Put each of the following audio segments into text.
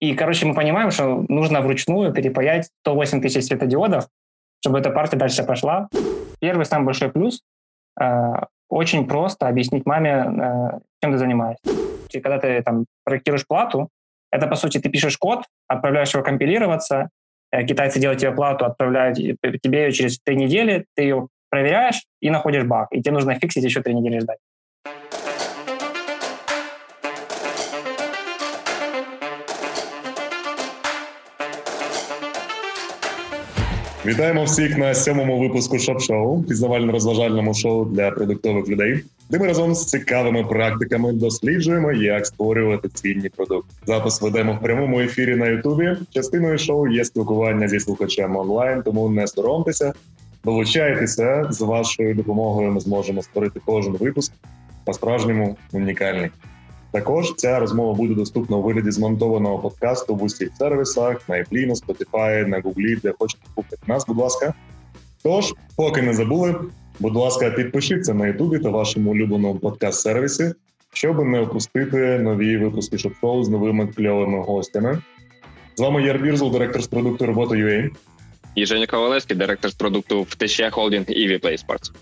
И, короче, мы понимаем, что нужно вручную перепаять 108 тысяч светодиодов, чтобы эта партия дальше пошла. Первый самый большой плюс э, очень просто объяснить маме, э, чем ты занимаешься. Когда ты там проектируешь плату, это, по сути, ты пишешь код, отправляешь его компилироваться, э, китайцы делают тебе плату, отправляют тебе ее через три недели, ты ее проверяешь и находишь баг, и тебе нужно фиксить еще три недели ждать. Вітаємо всіх на сьомому випуску шоп-шоу, пізнавально-розважальному шоу для продуктових людей, де ми разом з цікавими практиками досліджуємо, як створювати цінні продукти. Запис ведемо в прямому ефірі на Ютубі. Частиною шоу є спілкування зі слухачем онлайн, тому не соромтеся, долучайтеся з вашою допомогою. Ми зможемо створити кожен випуск по справжньому унікальний. Також ця розмова буде доступна у вигляді змонтованого подкасту в усіх сервісах на Apple, на Spotify, на Google, де хочете купити нас, будь ласка. Тож, поки не забули, будь ласка, підпишіться на Ютубі та вашому улюбленому подкаст-сервісі, щоб не пропустити нові випуски шоу з новими кльовими гостями. З вами Яр Бірзул, директор з продукту robota.ua. І Женя Ковалевський, директор з продукту в TECHIIA Holding і WePlay Esports.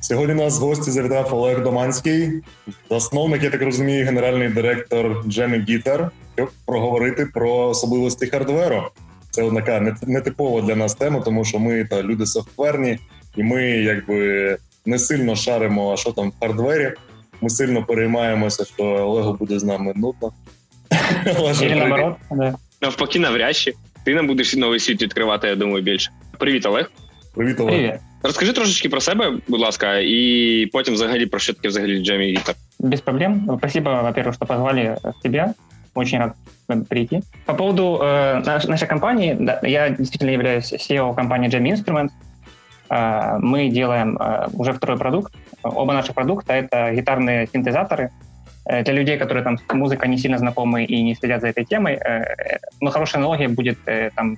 Сьогодні нас в гості завітав Олег Доманський, засновник, я так розумію, генеральний директор Jammy Guitar, щоб проговорити про особливості хардверу. Це така нетипова для нас тема, тому що ми та люди софтверні, і ми якби не сильно шаримо, а що там в хардвері. Ми сильно переймаємося, що Олегу буде з нами нудно. Навпаки, навряд чи. Ти нам будеш новий світ відкривати, я думаю, більше. Привіт, Олег. Привіт, Олег. Привіт. Розкажи трошечки про себе, будь ласка, і потім взагалі про що таке взагалі Джемі Гитар. Без проблем. Спасибо, во-первых, что позвали тебя. Очень рад прийти. По поводу э, нашей компании, да, я действительно являюсь CEO компании Jamie Instruments. Э, мы делаем э, уже второй продукт. Оба наших продукта — это гитарные синтезаторы. Э, для людей, которые там с музыкой не сильно знакомы и не следят за этой темой, э, э ну, хорошая аналогия будет э, там Э,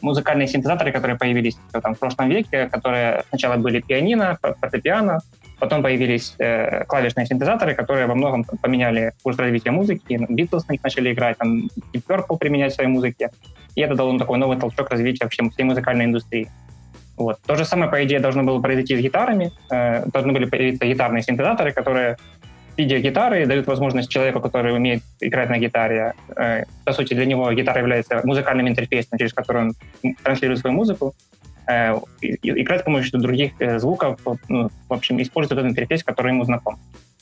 музыкальные синтезаторы, которые появились там, в прошлом веке, которые сначала были пианино, фортепиано, потом появились э, клавишные синтезаторы, которые во многом там, поменяли курс развития музыки. Битлз на них начали играть, там, Deep Purple применять в своей музыке. И это дало такой новый толчок развития вообще всей музыкальной индустрии. Вот. То же самое, по идее, должно было произойти с гитарами. Э, должны были появиться гитарные синтезаторы, которые видеогитары дают возможность человеку, который умеет играть на гитаре, э, по сути, для него гитара является музыкальным интерфейсом, через который он транслирует свою музыку, э, играть с помощью других э, звуков, ну, в общем, использует этот интерфейс, который ему знаком.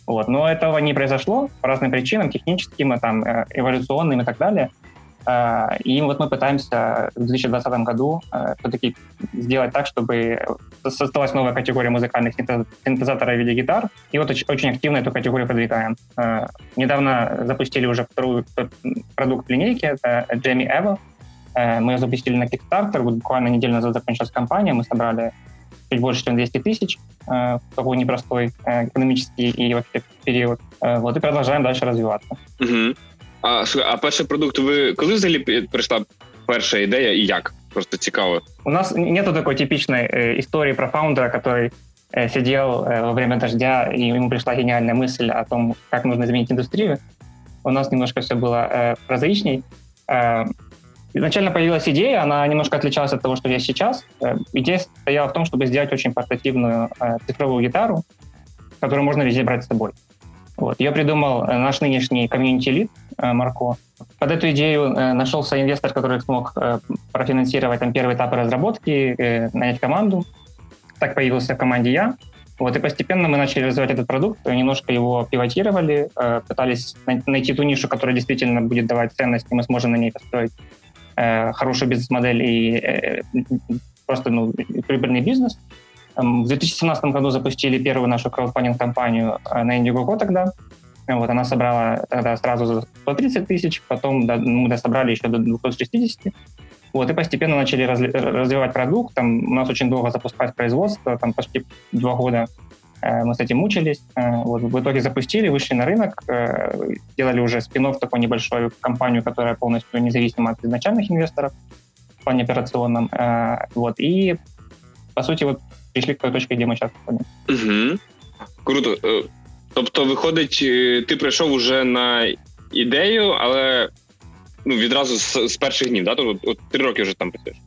Вот. Но этого не произошло по разным причинам, техническим, там, э, эволюционным и так далее. А, и вот мы пытаемся в 2020 году а, все-таки сделать так, чтобы создалась новая категория музыкальных синтезаторов в виде гитар. И вот очень активно эту категорию продвигаем. А, недавно запустили уже второй продукт линейки, это Jamie Evo. Мы ее запустили на Kickstarter, вот буквально неделю назад закончилась кампания, мы собрали чуть больше, чем 200 тысяч в такой непростой экономический и вообще период. Вот и продолжаем дальше развиваться. Угу. А а перший продукт ви коли взагалі прийшла перша ідея і як? Просто цікаво. У нас нету такой типичной э, истории про фаундера, который э, сидел э, во время дождя, и ему пришла гениальная мысль о том, как нужно изменить индустрию. У нас немножко все было э, прозаичней. Э, изначально появилась идея, она немножко отличалась от того, что есть сейчас. Э, идея стояла в том, чтобы сделать очень портативную э, цифровую гитару, которую можно везде брать с собой. Вот. Ее придумал э, наш нынешний комьюнити-лид э, Марко. Под эту идею э, нашелся инвестор, который смог профинансировать там, первые этапы разработки, нанять команду. Так появился в команде я. Вот, и постепенно мы начали развивать этот продукт, немножко его пивотировали, пытались найти ту нишу, которая действительно будет давать ценность, и мы сможем на ней построить хорошую бизнес-модель и просто ну, прибыльный бизнес. В 2017 году запустили первую нашу краудфандинг-компанию э, на Indiegogo тогда. Вот, она собрала тогда сразу за 130 тысяч, потом до, мы дособрали еще до 260. Вот, и постепенно начали разли, развивать продукт. Там, у нас очень долго запускать производство, там почти два года э, мы с этим мучились. Э, вот, в итоге запустили, вышли на рынок, э, делали уже спин такой небольшой компанию, которая полностью независима от изначальных инвесторов в плане операционном. Э, вот, и, по сути, вот прийшли к той точці, де ми зараз знаходимося. Угу. Круто. Е, тобто, виходить, е, ти прийшов уже на ідею, але ну, відразу з, з перших днів, да? Тобто от три роки вже там працюєш.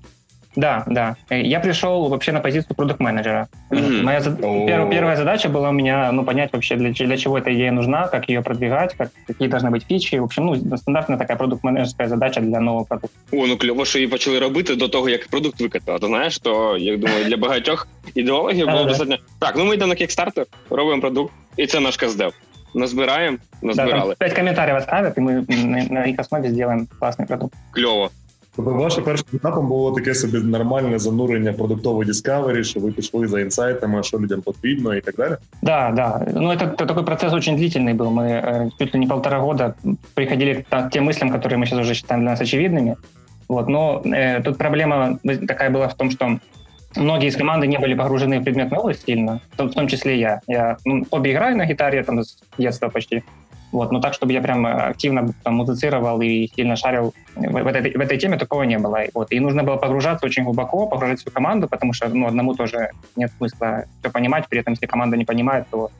Да, да. Я пришел вообще на позицию продукт-менеджера. Мгм. Моя зад- О. пер- первая задача была у меня ну, понять вообще, для, ч- для чего эта идея нужна, как ее продвигать, как, какие должны быть фичи. В общем, ну, стандартная такая продукт-менеджерская задача для нового продукта. О, ну кльово, що її почали робити до того, як продукт викатати. А ти знаєш, то я думаю, для багатьох ідеологів було Ага. достатньо. Так, ну ми йдемо на Kickstarter, робимо продукт, і це наш каздев. Назбираємо, Да, назбирали. там пять комментариев оставят, и мы на, на их основе сделаем классный продукт. Кльово. Тобто ваше першим етапом було таке собі нормальне занурення в продуктовий Discovery, що ви пішли за інсайтами, що людям потрібно і так далі. Да, да. Ну, это, это такой процесс очень длительный был. Мы э, чуть ли не полтора года приходили к та- тем мыслям, которые мы сейчас уже считаем для нас очевидными. Вот. Но э, тут проблема такая была в том, что многие из команды не были погружены в предметную область сильно, в том, в том числе и я. Я ну, обе играю на гитаре там, с детства почти. Вот, но так, чтобы я прям э, активно там, музицировал и сильно шарил в, в этой, в этой теме, такого не было. И Вот, и нужно было погружаться очень глубоко, погружать всю команду, потому что ну, одному тоже нет смысла все понимать, при этом, если команда не понимает, то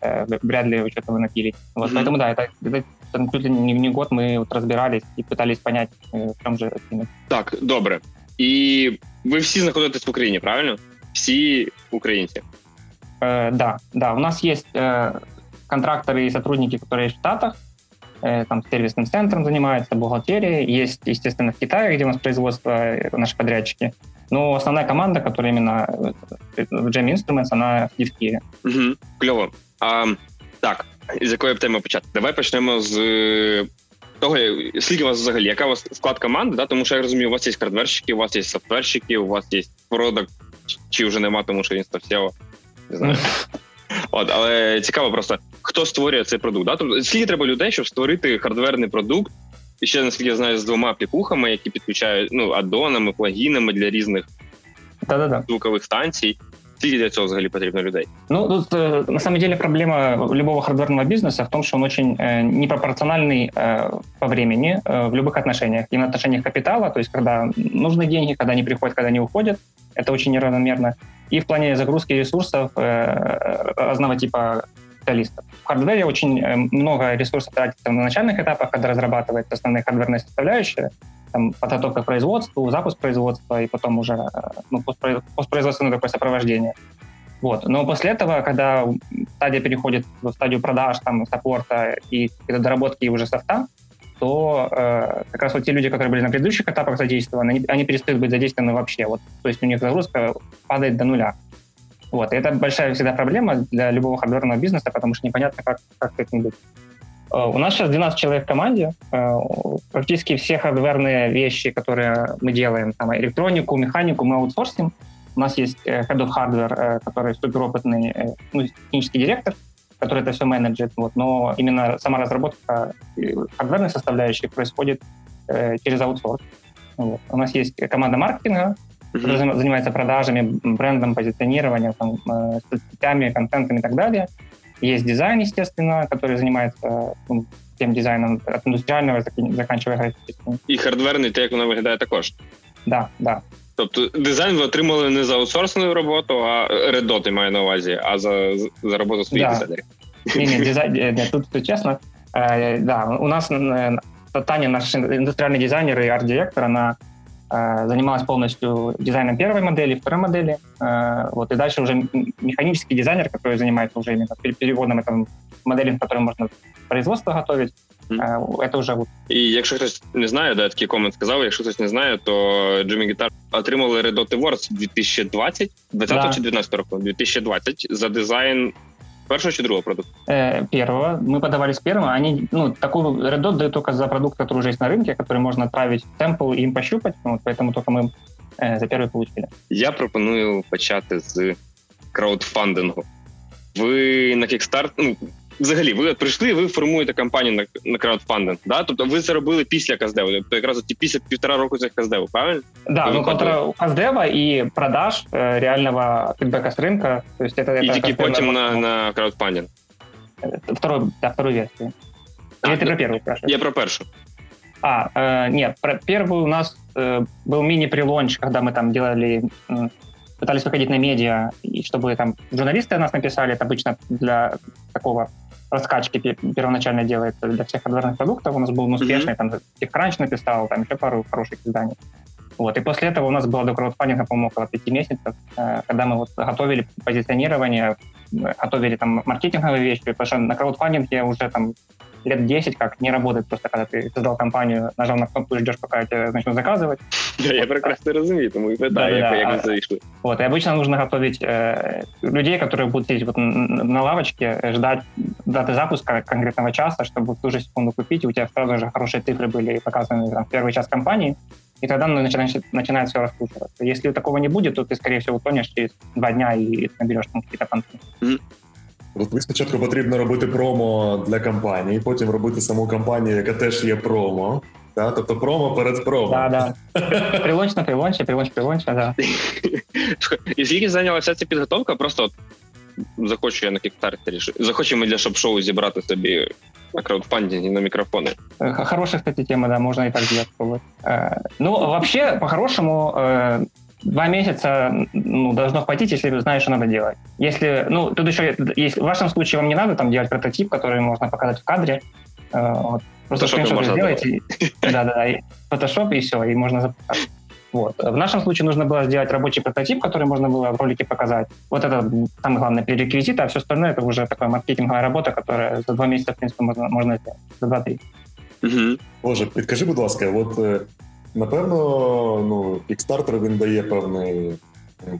э, вряд ли что-то вы напилить. Вот, Мгм. Поэтому да, это, это там, чуть ли не, не год мы вот разбирались и пытались понять, э, в чем же именно. Так, добре. І ви всі знаходитесь в Україні, правильно? Всі українці. Э, да, да, у нас есть э, контракторы и сотрудники, которые в Штатах, э, там сервисным центром занимаются, бухгалтерией. Есть, естественно, в Китае, где у нас производство, э, наши подрядчики. Но основная команда, которая именно э, в Jam Instruments, она сидит в Киеве. Угу. Кльово. А, так, з якої б теми почати? Давай почнемо з е, того, скільки у вас взагалі, яка у вас склад команди, да? тому що я розумію, у вас є хардверщики, у вас є софтверщики, у вас є продакт, чи вже нема, тому що він став SEO. Не знаю. От, але цікаво просто, хто створює цей продукт. Да? Тобто, скільки треба людей, щоб створити хардверний продукт, і ще, наскільки я знаю, з двома аплікухами, які підключають ну, аддонами, плагінами для різних Да-да-да. звукових станцій. Скільки для цього взагалі потрібно людей? Ну, тут э, на самом деле проблема любого хардверного бизнеса в том, что он очень э, непропорциональный э, по времени э, в любых отношениях. И в отношениях капитала, то есть когда нужны деньги, когда они приходят, когда они уходят, это очень неравномерно. И в плане загрузки ресурсов э, разного типа специалистов. В хардвере очень э, много ресурсов тратится на начальных этапах, когда разрабатывается основные хардверные составляющие, там, подготовка к производству, запуск производства и потом уже э, ну, постпрои- постпроизводственное такое сопровождение. Вот. Но после этого, когда стадия переходит в стадию продаж, там, саппорта и доработки уже софта, то э, как раз вот те люди, которые были на предыдущих этапах задействованы, они, они перестают быть задействованы вообще. Вот, то есть у них загрузка падает до нуля. Вот. И это большая всегда проблема для любого хардверного бизнеса, потому что непонятно, как, как этим быть. Э, У нас сейчас 12 человек в команде. Э, Практически все хардверные вещи, которые мы делаем, там, электронику, механику, мы аутсорсим. У нас есть э, head of hardware, который суперопытный ну, технический директор, который это все менеджет. Вот. Но именно сама разработка хардверной составляющей происходит через аутсорс. Вот. У нас есть команда маркетинга, который заним- занимается продажами, брендом, позиционированием, там, соцсетями, контентом и так далее. Есть дизайн, естественно, который занимается ну, тем дизайном от индустриального заки- заканчивая графическим. І хардверний, те, як воно виглядає також. Да, да. Тобто дизайн ви отримали не за аутсорсну роботу, а редоти маю на увазі, а за, за роботу своїх Да. дизайнерів. Не, не, дизайн, э, нет, тут, тут честно. Э, да, у нас э, Таня, наш индустриальный дизайнер и арт-директор, она э, занималась полностью дизайном первой модели, второй модели. Э, вот, и дальше уже м- механический дизайнер, который занимается уже именно пере- переводом этого модели, в которой можно производство готовить. Мгм. Э, это уже вот І якщо хтось не знає, да, я такий комент сказав, якщо хтось не знає, то Jimmy Guitar отримали Red Dot Awards 2020, 20 Да. чи 19 року? 2020 за дизайн першого чи другого продукту. э, первого. Мы подавались первым. Они, ну, такой Red Dot дают только за продукт, который уже есть на рынке, который можно отправить в темпл и им пощупать. Ну, Вот, поэтому только мы э, за первый получили. Я пропоную почати з краудфандингу. Ви на Kickstarter, ну, взагалі, ви от прийшли, ви формуєте кампанію на, на краудфандинг. Да? Тобто ви це робили після Каздеву, тобто якраз от після півтора року цих Каздеву, правильно? Да, Вы ну, выходили? контра Каздева и продаж э, реального фидбэка с рынка. То есть это, І это тільки Каздева- потім на, на краудфандинг. Это Второй, да, вторую версию. А, Или ты да. про первую спрашиваешь? Я про першу. А, э, нет, про первую у нас э, был мини-прелонч, когда мы там делали, м, пытались выходить на медиа, и чтобы там журналисты о нас написали, это обычно для такого раскачки первоначально делается для всех хардверных продуктов. У нас был успешный, mm-hmm. там, TechCrunch написал, там еще пару хороших изданий. Вот. И после этого у нас было до краудфандинга, по-моему, около пяти месяцев, э, когда мы вот готовили позиционирование, готовили там маркетинговые вещи, потому что на краудфандинге уже там лет 10 как не работает просто, когда ты создал компанию, нажал на кнопку и ждешь, пока тебя начнут заказывать. Да, я прекрасно разумею, тому и питаю, да, як, да. як Вот, и обычно нужно готовить э, людей, которые будут сидеть вот на лавочке, ждать даты запуска конкретного часа, чтобы в ту же секунду купить, и у тебя сразу же хорошие цифры были показаны там, в первый час компании, и тогда начинает, начинает все раскручиваться. Если такого не будет, то ты, скорее всего, утонешь через два дня и наберешь там какие-то понты. Mm-hmm. Тобто спочатку потрібно робити промо для компанії, потім робити саму компанію, яка теж є промо. Да? Тобто промо перед промо. Да, да. Прилонч на прилончі, прилонч, прилонч, да. І скільки зайнялася ця підготовка? Просто от захочу я на кікстартері, захочемо для шоп-шоу зібрати собі на краудфандинге, на микрофоны. Хорошая, кстати, тема, да, можно и так сделать. Э, ну, вообще, по-хорошему, э, два месяца ну, должно хватить, если знаешь, что надо делать. Если, ну, тут еще, есть, в вашем случае вам не надо там делать прототип, который можно показать в кадре. Э, вот. Просто скриншот сделаете. Да-да-да, Photoshop и все, и можно запускать. Вот. В нашем случае нужно было сделать рабочий прототип, который можно было в ролике показать. Вот это самый главный пререквизит, а все остальное это уже такая маркетинговая работа, которая за два месяца, в принципе, можно, можно сделать. За два-три. Угу. Боже, підкажи, будь ласка, от Напевно, ну, Kickstarter він дає певний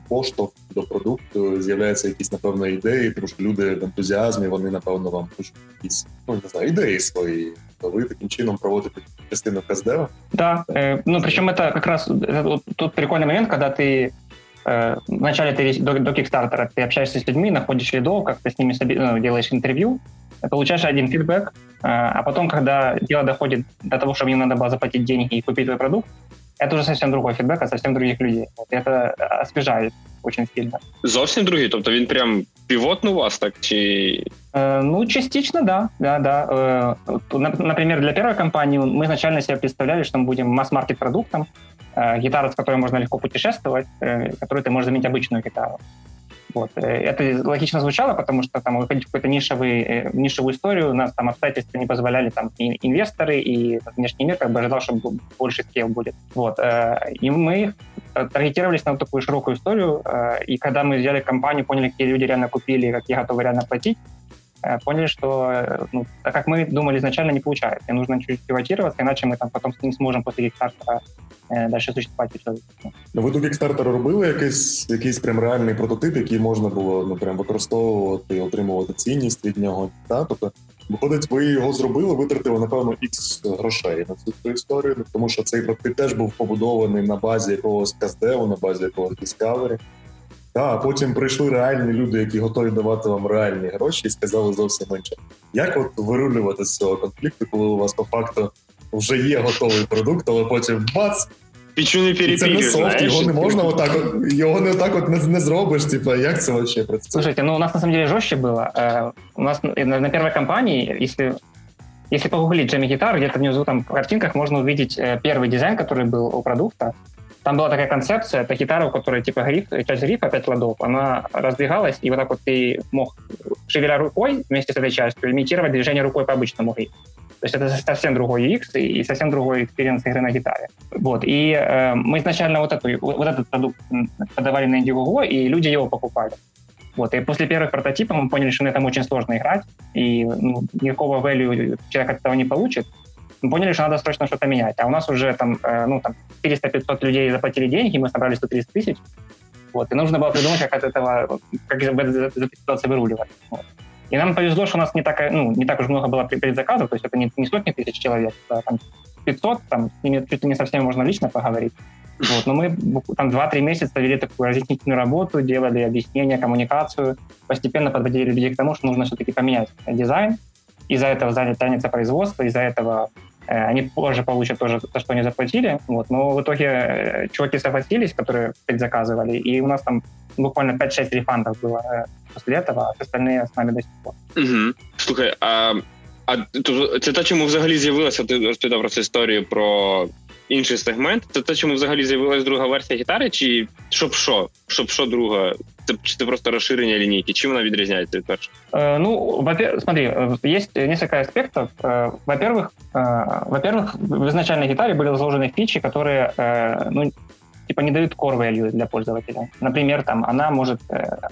поштовх до продукту, з'являються якісь, напевно, ідеї, тому що люди в ентузіазмі, вони, напевно, вам пишуть якісь ну, не знаю, ідеї свої. То вы таким чином проводите частину КСД? Да, э, ну причем это как раз это, вот, тут прикольный момент, когда ты э, вначале ты до, до Kickstarter ты общаешься с людьми, находишь лидов, как ты с ними соби, ну, делаешь интервью, получаешь один фидбэк, а потом, когда дело доходит до того, что мне надо было заплатить деньги и купить твой продукт, это уже совсем другой фидбэк от совсем других людей. Вот, это освежает очень сильно. Зовсім другий? Тобто він прям півотний у вас, так? Чи... Э, ну, частично, да. да, да. Э, например, для первой компании мы изначально себе представляли, что мы будем масс-маркет продуктом, э, гитара, с которой можно легко путешествовать, э, которой ты можешь заменить обычную гитару. Вот. Э, это логично звучало, потому что там выходить в какую-то нишевый, э, нишевую историю, у нас там обстоятельства не позволяли, там и инвесторы, и внешний мир как бы ожидал, что больше скейл будет. Вот. Э, и мы таргетировались на вот такую широкую историю, и когда мы взяли компанию, поняли, какие люди реально купили, какие готовы реально платить, поняли, что ну, так как мы думали изначально, не получается. И нужно чуть-чуть пивотироваться, иначе мы там потом не сможем после Kickstarter далі существувати чоловіку. Ну, ви до Kickstarter робили якийсь якийсь прям реальний прототип, який можна було ну, прям використовувати, отримувати цінність від нього. Та? Тобто, виходить, ви його зробили, витратили, напевно, ікс грошей на цю, цю історію, тому що цей прототип теж був побудований на базі якогось каздеву, на базі якогось Discovery. Та, а потім прийшли реальні люди, які готові давати вам реальні гроші, і сказали зовсім інше. Як от вирулювати з цього конфлікту, коли у вас по факту вже є готовий продукт, але потім бац. Пічу не Це не софт, його не можна отак, от, його не так от не, не зробиш, типа, як це вообще працює? Слушайте, ну у нас на самом деле жестче было. Э, у нас на, на первой компании, если если погуглить Jammy Guitar, где-то внизу там в картинках можно увидеть э, первый дизайн, который был у продукта. Там была такая концепция, это гитара, у которой типа гриф, часть грифа 5 ладов, она раздвигалась, и вот так вот ты мог, шевеля рукой вместе с этой частью, имитировать движение рукой по обычному грифу. То есть это совсем другой UX и совсем другой experience игры на гитаре. Вот. И э, мы изначально вот, эту, вот этот продукт подавали на Indiegogo, и люди его покупали. Вот. И после первых прототипов мы поняли, что на этом очень сложно играть, и ну, никакого value человек от этого не получит. Поняли, что надо срочно что-то менять. А у нас уже там, э, ну, там 400-500 людей заплатили деньги, мы собрали 130 тысяч. Вот. И нужно было придумать, как от этого, как из этой ситуации выруливать. Вот. И нам повезло, что у нас не так, ну, не так уж много было предзаказов, то есть это не, не сотни тысяч человек, а там 500, там с ними чуть ли не совсем можно лично поговорить. Вот, но мы там 2-3 месяца вели такую разъяснительную работу, делали объяснения, коммуникацию, постепенно подводили людей к тому, что нужно все-таки поменять дизайн. Из-за этого тянется производство, из-за этого они позже получат тоже то, что они заплатили. Вот, но в итоге э, чуваки согласились, которые предзаказывали, и у нас там буквально 5-6 рефандов было э, после этого, а остальные с нами до сих пор. Угу. Слухай, а, а це те, чому взагалі з'явилося, ти розповідав про цю історію про інший сегмент. Це те, чому взагалі з'явилась друга версія гітари, чи щоб що? Щоб що друга? Це чи це просто розширення лінійки? Чим вона відрізняється від першої? Э, ну, смотри, э, есть несколько аспектов. Э, во-первых, во-первых, в изначальной гитаре были заложены фичи, которые, ну, типа не дают core value для пользователя. Например, там она может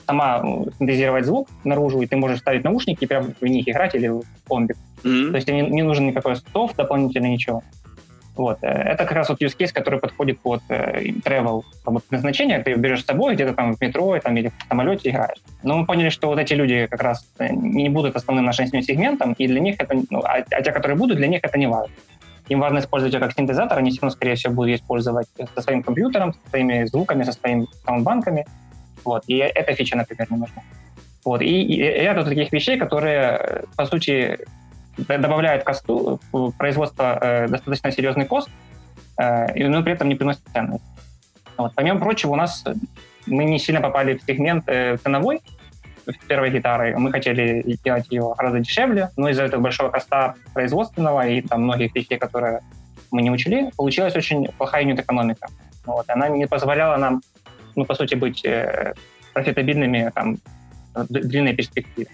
сама синтезировать звук наружу, и ты можешь ставить наушники и прямо в них играть или в комбик. Mm-hmm. То есть не, не нужен никакой софт дополнительно, ничего. Вот. Э, это как раз вот use case, который подходит под э, travel под назначение. Ты берешь с собой где-то там в метро там, или в самолете играешь. Но мы поняли, что вот эти люди как раз э, не будут основным нашим сегментом, и для них это, ну, а, а те, которые будут, для них это не важно. Им важно использовать ее как синтезатор, они все равно, скорее всего, будут ее использовать со своим компьютером, со своими звуками, со своими саундбанками. Вот. И эта фича, например, не нужна. Вот. И, и, ряд таких вещей, которые, по сути, добавляет косту, в производство э, достаточно серьезный кост, э, но при этом не приносит ценность. Вот. Помимо прочего, у нас мы не сильно попали в сегмент э, ценовой первой гитары. Мы хотели сделать ее гораздо дешевле, но из-за этого большого коста производственного и там многих вещей, которые мы не учли, получилась очень плохая юнит-экономика. Вот. Она не позволяла нам, ну, по сути, быть э, профитабильными там, в длинной перспективе.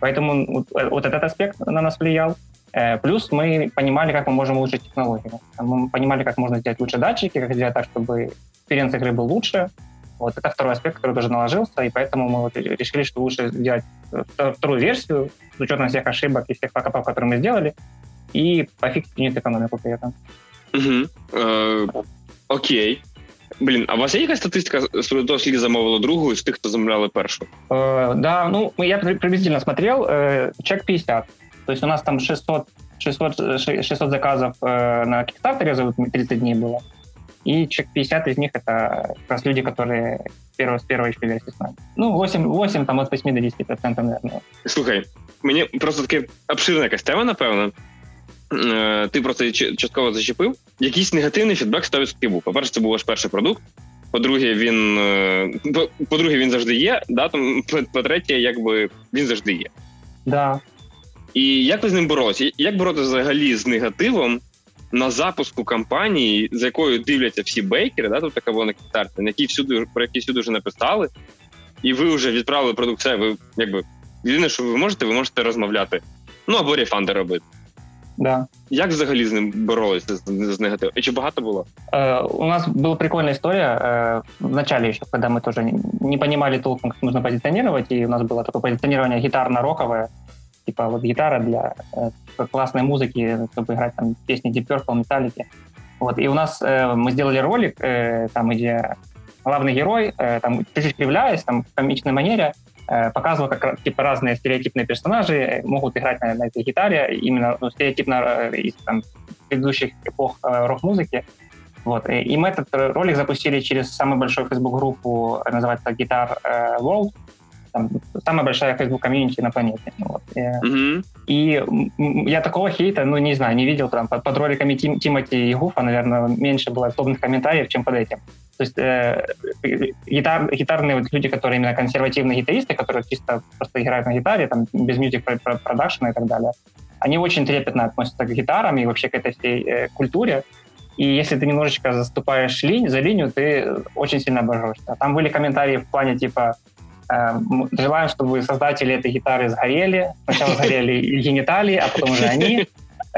Поэтому вот, э, вот этот аспект на нас влиял. Э, плюс мы понимали, как мы можем улучшить технологию. Мы понимали, как можно сделать лучше датчики, как сделать так, чтобы experience игры был лучше. Вот это второй аспект, который тоже наложился, и поэтому мы вот решили, что лучше сделать э, вторую версию с учетом всех ошибок и всех факапов, которые мы сделали, и пофиксить экономику при этом. Окей. Блін, а у вас є якась статистика з того, скільки замовило другу з тих, хто замовляли першу? Э, да, ну, я приблизительно смотрел, э, чек 50. То есть у нас там 600, 600, 600 заказов э, на Kickstarter за 30 дней было. И чек 50 из них это как раз люди, которые первого, с первой еще версии с нами. Ну, 8, 8 там от 8 до 10 процентов, наверное. Слухай, мені просто таке обширна якась тема, напевно. Е, ти просто частково зачепив. Якийсь негативний фідбек 100% був. По-перше, це був ваш перший продукт. По-друге, він е, по-друге, він завжди є. Да? Там, По-третє, якби він завжди є. Да. І як ви з ним боролися? Як боротися взагалі з негативом на запуску кампанії, за якою дивляться всі бейкери, да, тут така була на кітарці, на які всюди про які всюди вже написали, і ви вже відправили продукт. Це ви якби єдине, що ви можете, ви можете розмовляти. Ну або рефанди робити. Да. Як взагалі з ним боролися з, з негативом? І чи багато було? Э, у нас была прикольная история. Э, в начале еще, когда мы тоже не понимали толком, как нужно позиционировать, и у нас было такое позиционирование гитарно-роковое, типа вот гитара для э, классной музыки, чтобы играть там песни Deep Purple, Metallica. Вот, и у нас э, мы сделали ролик, э, там, где главный герой, э, там, чуть-чуть кривляясь, там, в комичной манере, показывал, как типа разные стереотипные персонажи могут играть на, на этой гитаре, именно ну, стереотипно из там, предыдущих эпох рок-музыки. Вот. И мы этот ролик запустили через самую большую Facebook-группу, называется Guitar World, там, самая большая Facebook комьюнити на планете. Вот. Mm-hmm. И я такого хейта, ну, не знаю, не видел там под, под роликами Тим, Тимати и Гуфа, наверное, меньше было злобных комментариев, чем под этим. То есть э, гитар, гитарные вот люди, которые именно консервативные гитаристы, которые чисто просто играют на гитаре, там, без мюзик продакшена и так далее, они очень трепетно относятся к гитарам и вообще к этой всей э, культуре. И если ты немножечко заступаешь линь, за линию, ты очень сильно обожжешься. Там были комментарии в плане типа э, желаем, чтобы создатели этой гитары сгорели. Сначала сгорели гениталии, а потом уже они.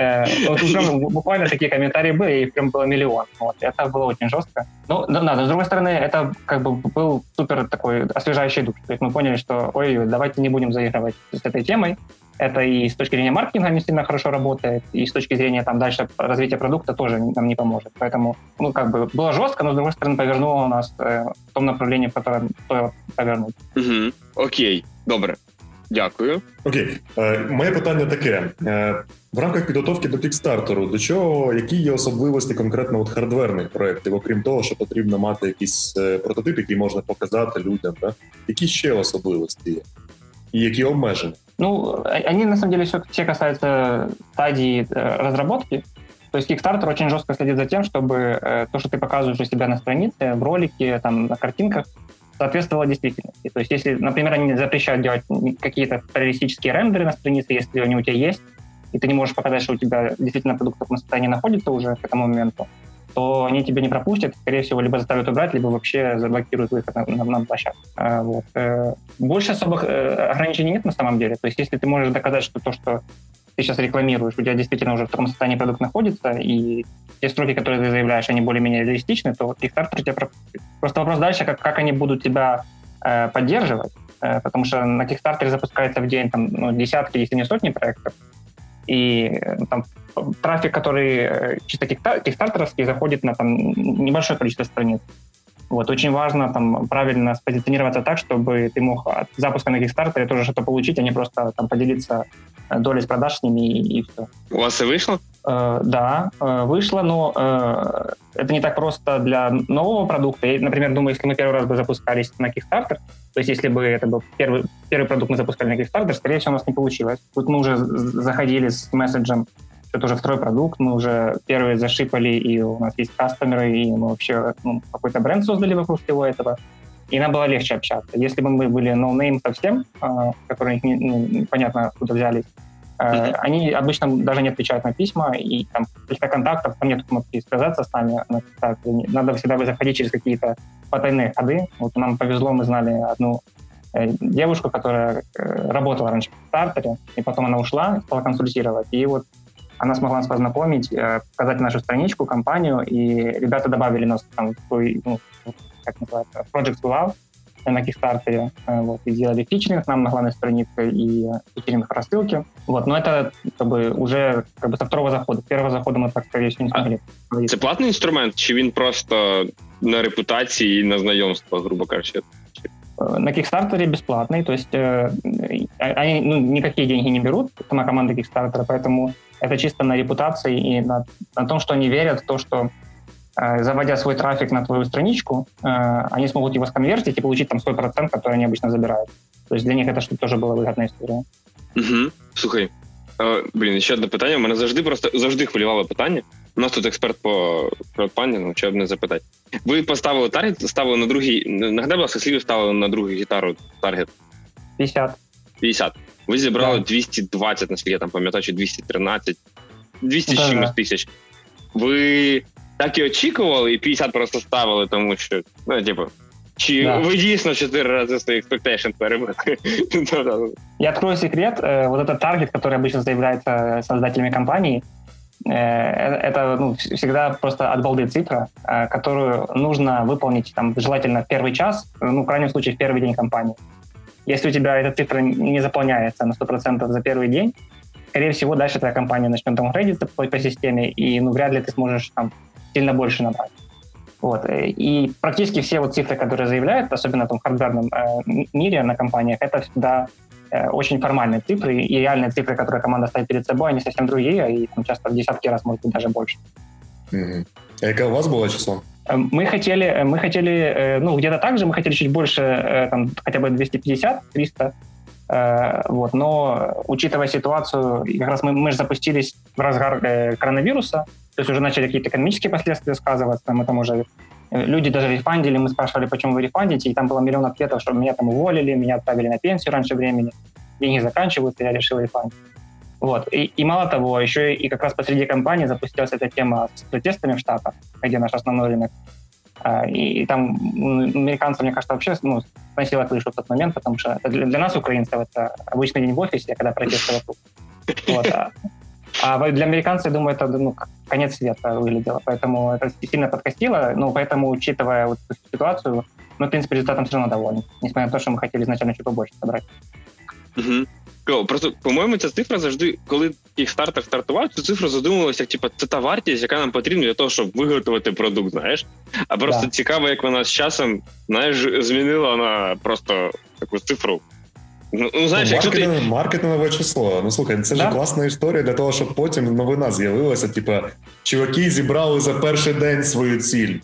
Э, вот уже буквально такие комментарии были, их прям было миллион. Вот, это было очень жестко. Ну, да, да, но с другой стороны, это как бы был супер такой освежающий дух. То есть мы поняли, что ой, давайте не будем заигрывать с этой темой. Это и с точки зрения маркетинга не сильно хорошо работает, и с точки зрения там дальше развития продукта тоже нам не поможет. Поэтому, ну, как бы было жестко, но с другой стороны повернуло нас э, в том направлении, в котором стоило повернуть. Угу. Окей, добре. Дякую. Окей, е, моє питання таке: е, в рамках підготовки до кікстартеру, до чого які є особливості конкретно от хардверних проєктів, окрім того, що потрібно мати якийсь е, прототип, який можна показати людям, да? які ще особливості є? И какие обмежения? Ну, они на самом деле все, все касаются стадии разработки. То есть Kickstarter очень жестко следит за тем, чтобы то, что ты показываешь у себя на странице, в ролике, там, на картинках, соответствовало действительности. То есть, если, например, они запрещают делать какие-то реалистические рендеры на странице, если они у тебя есть, и ты не можешь показать, что у тебя действительно продукт в таком состоянии находится уже к этому моменту, то они тебя не пропустят, скорее всего, либо заставят убрать, либо вообще заблокируют выход на, на, на площадку. А, вот. Э, больше особых э, ограничений нет на самом деле. То есть если ты можешь доказать, что то, что ты сейчас рекламируешь, у тебя действительно уже в таком состоянии продукт находится, и те строки, которые ты заявляешь, они более-менее реалистичны, то Kickstarter тебя пропустит. Просто вопрос дальше, как, как они будут тебя э, поддерживать, э, потому что на Kickstarter запускается в день там, ну, десятки, если не сотни проектов, и э, там, трафик, который э, чисто кикстартеровский, заходит на там, небольшое количество страниц. Вот, очень важно там правильно спозиционироваться так, чтобы ты мог от запуска на Kickstarter тоже что-то получить, а не просто там поделиться э, долей с продаж с ними и, и все. У вас и вышло? Э, да, э, вышло, но э, это не так просто для нового продукта. Я, например, думаю, если мы первый раз бы запускались на Kickstarter, то есть если бы это был первый, первый продукт мы запускали на Kickstarter, скорее всего, у нас не получилось. Тут мы уже заходили с месседжем это уже второй продукт, мы уже первые зашипали, и у нас есть кастомеры, и мы вообще ну, какой-то бренд создали вокруг всего этого, и нам было легче общаться. Если бы мы были no-name совсем, э, которые не, ну, непонятно откуда взялись, э, mm-hmm. они обычно даже не отвечают на письма, и там каких-то контактов, там нет кнопки связаться с нами, надо всегда заходить через какие-то потайные ходы. Вот нам повезло, мы знали одну э, девушку, которая э, работала раньше в стартере, и потом она ушла, стала консультировать. И вот она смогла нас познакомить, э, показать нашу страничку, компанию, и ребята добавили нас там в свой, ну, как называется, Project Love на Kickstarter, э, вот, и сделали фичеринг нам на главной странице и фичеринг в рассылке. Вот, но это как бы уже как бы со второго захода. С первого захода мы так, скорее всего, не смогли. А це платний інструмент, чи він просто на репутації і на знайомство, грубо кажучи? Э, на Kickstarter бесплатный, то есть э, они ну, никакие деньги не берут, сама команда Kickstarter, поэтому это чисто на репутации и на, на том, что они верят в то, что э, заводя свой трафик на твою страничку, э, они смогут его сконвертить и получить там свой процент, который они обычно забирают. То есть для них это тоже была выгодная история. Угу. Слухай, блін, ще одне питання. У мене завжди просто завжди хвилювало питання. У нас тут експерт по краудпандингу, що б не запитати. Ви поставили таргет, ставили на другий. Нагадай, будь ласка, слів ставили на другу гітару таргет. 50. 50. Ви зібрали да. 220, наскільки я там пам'ятаю, чи 213, 200 да, чимось тисяч. Ви так і очікували, і 50 просто ставили, тому що, ну, типу, чи да. вы дійсно четыре раза свои expectations перебили? Я открою секрет. Э, вот этот таргет, который обычно заявляется создателями компании, э, это ну, всегда просто от балды цифра, э, которую нужно выполнить там, желательно в первый час, ну, в крайнем случае, в первый день компании. Если у тебя эта цифра не заполняется на 100% за первый день, скорее всего, дальше твоя компания начнет по, по системе, и ну, вряд ли ты сможешь там сильно больше набрать. Вот. И практически все вот цифры, которые заявляют, особенно в том хардверном э, мире на компаниях, это всегда э, очень формальные цифры, и реальные цифры, которые команда ставит перед собой, они совсем другие, и там часто в десятки раз, может быть, даже больше. Mm-hmm. А какое у вас было число? Э, мы хотели, мы хотели, э, ну, где-то так же, мы хотели чуть больше, э, там, хотя бы 250-300, вот, но учитывая ситуацию, как раз мы, мы же запустились в разгар коронавируса, то есть уже начали какие-то экономические последствия сказываться, мы там уже люди даже рефандили, мы спрашивали, почему вы рефандите, и там было миллион ответов, что меня там уволили, меня отправили на пенсию раньше времени, деньги заканчиваются, я решил рефандить. Вот. И, и мало того, еще и как раз посреди кампании запустилась эта тема с протестами в Штатах, где наш основной рынок. А, и, и там американцам, мне кажется, вообще ну, сносило крышу в тот момент, потому что для, для нас, украинцев, это обычный день в офисе, когда протесты вокруг. Вот. А, а для американцев, я думаю, это ну, конец света выглядело. Поэтому это сильно подкостило. Ну, поэтому, учитывая вот эту ситуацию, мы, в принципе, результатом все равно довольны. Несмотря на то, что мы хотели изначально чуть побольше собрать. Угу. Просто, по-моєму, ця цифра завжди, коли Kickstarter стартував, цю цифру задумувалася, як типу, це та вартість, яка нам потрібна для того, щоб виготовити продукт. Знаєш, а просто да. цікаво, як вона з часом знаєш, змінила на просто таку цифру. Ну, ну знаєш, ну, якщо ти... маркетингове число. Ну слухай, це да? ж класна історія для того, щоб потім новина з'явилася. Типа, чуваки зібрали за перший день свою ціль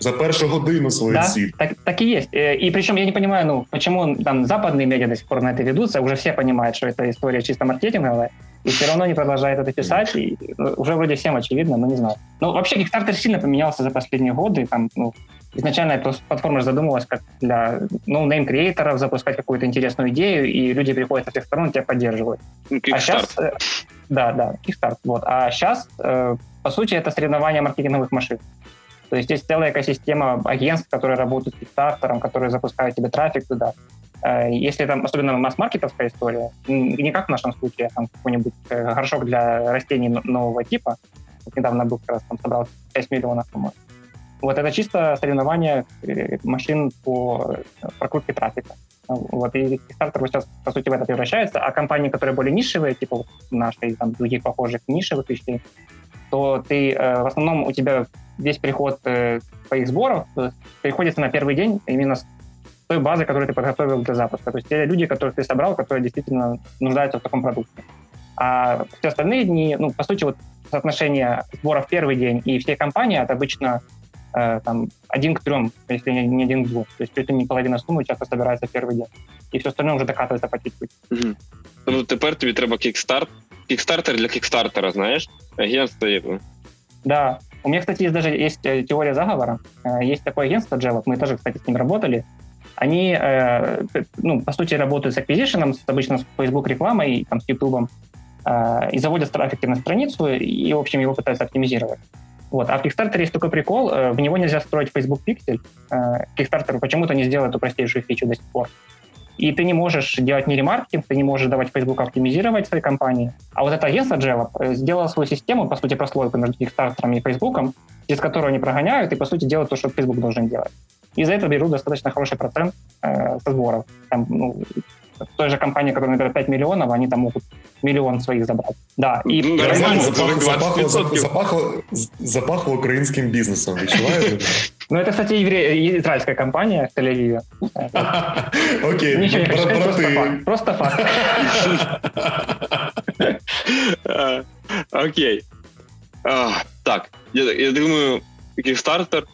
за первую годину свою да, ціль. Так, так и есть. Э, и причем я не понимаю, ну, почему там западные медиа до сих пор на это ведутся, уже все понимают, что это история чисто маркетинговая, и все равно не продолжают это писать, и ну, уже вроде всем очевидно, но не знаю. Но вообще Kickstarter сильно поменялся за последние годы, там, ну, изначально эта платформа задумывалась как для no-name креаторов запускать какую-то интересную идею, и люди приходят со всех сторон, тебя поддерживают. Kickstart. А сейчас, э, да, да, Kickstart. Вот. А сейчас э, по сути, это соревнование маркетинговых машин. То есть есть целая экосистема агентств, которые работают с Kickstarter, которые запускают тебе трафик туда. Э, если там, особенно масс-маркетовская история, не как в нашем случае, а там какой-нибудь горшок для растений нового типа, вот недавно был как раз там собрал 6 миллионов, по-моему. Вот это чисто соревнование э, машин по прокрутке трафика. Вот, и Kickstarter сейчас, по сути, в это превращается, а компании, которые более нишевые, типа вот наши там других похожих нишевых вещей, то ты в основном у тебя весь приход твоих сборов приходится на первый день именно с той базы, которую ты подготовил для запуска. То есть те люди, которых ты собрал, которые действительно нуждаются в таком продукте. А все остальные дни, ну, по сути, вот соотношение сбора в первый день и всей компании это обычно э, там один к трем, если не, не один к двум. То есть это не половина суммы часто собирается в первый день. И все остальное уже докатывается по чуть-чуть. Угу. Ну, тепер тобі треба кікстарт. Кикстартер для кикстартера, знаешь? Агентство. Да. У меня, кстати, есть даже есть э, теория заговора. Э, есть такое агентство Jello, мы тоже, кстати, с ним работали они, э, ну, по сути, работают с acquisition, с, обычно с Facebook рекламой, там, с YouTube, э, и заводят трафик на страницу, и, в общем, его пытаются оптимизировать. Вот. А в Kickstarter есть такой прикол, э, в него нельзя строить Facebook Pixel. Э, Kickstarter почему-то не сделал эту простейшую фичу до сих пор. И ты не можешь делать не ремаркетинг, ты не можешь давать Facebook оптимизировать своей компании. А вот это агентство Java э, сделало свою систему, по сути, прослойку между Kickstarter и Facebook, через которую они прогоняют и, по сути, делают то, что Facebook должен делать и за это берут достаточно хороший процент э, со сборов. Там, ну, той же компании, которая набирает 5 миллионов, они там могут миллион своих забрать. Да, и ну, нормально, запахло, запахло, запахло, запахло українським бізнесом, відчуваєте? Ну, это, кстати, израильская компания в Тель-Авиве. Окей, Ничего не просто факт. Просто факт. Окей. Так, я думаю, Kickstarter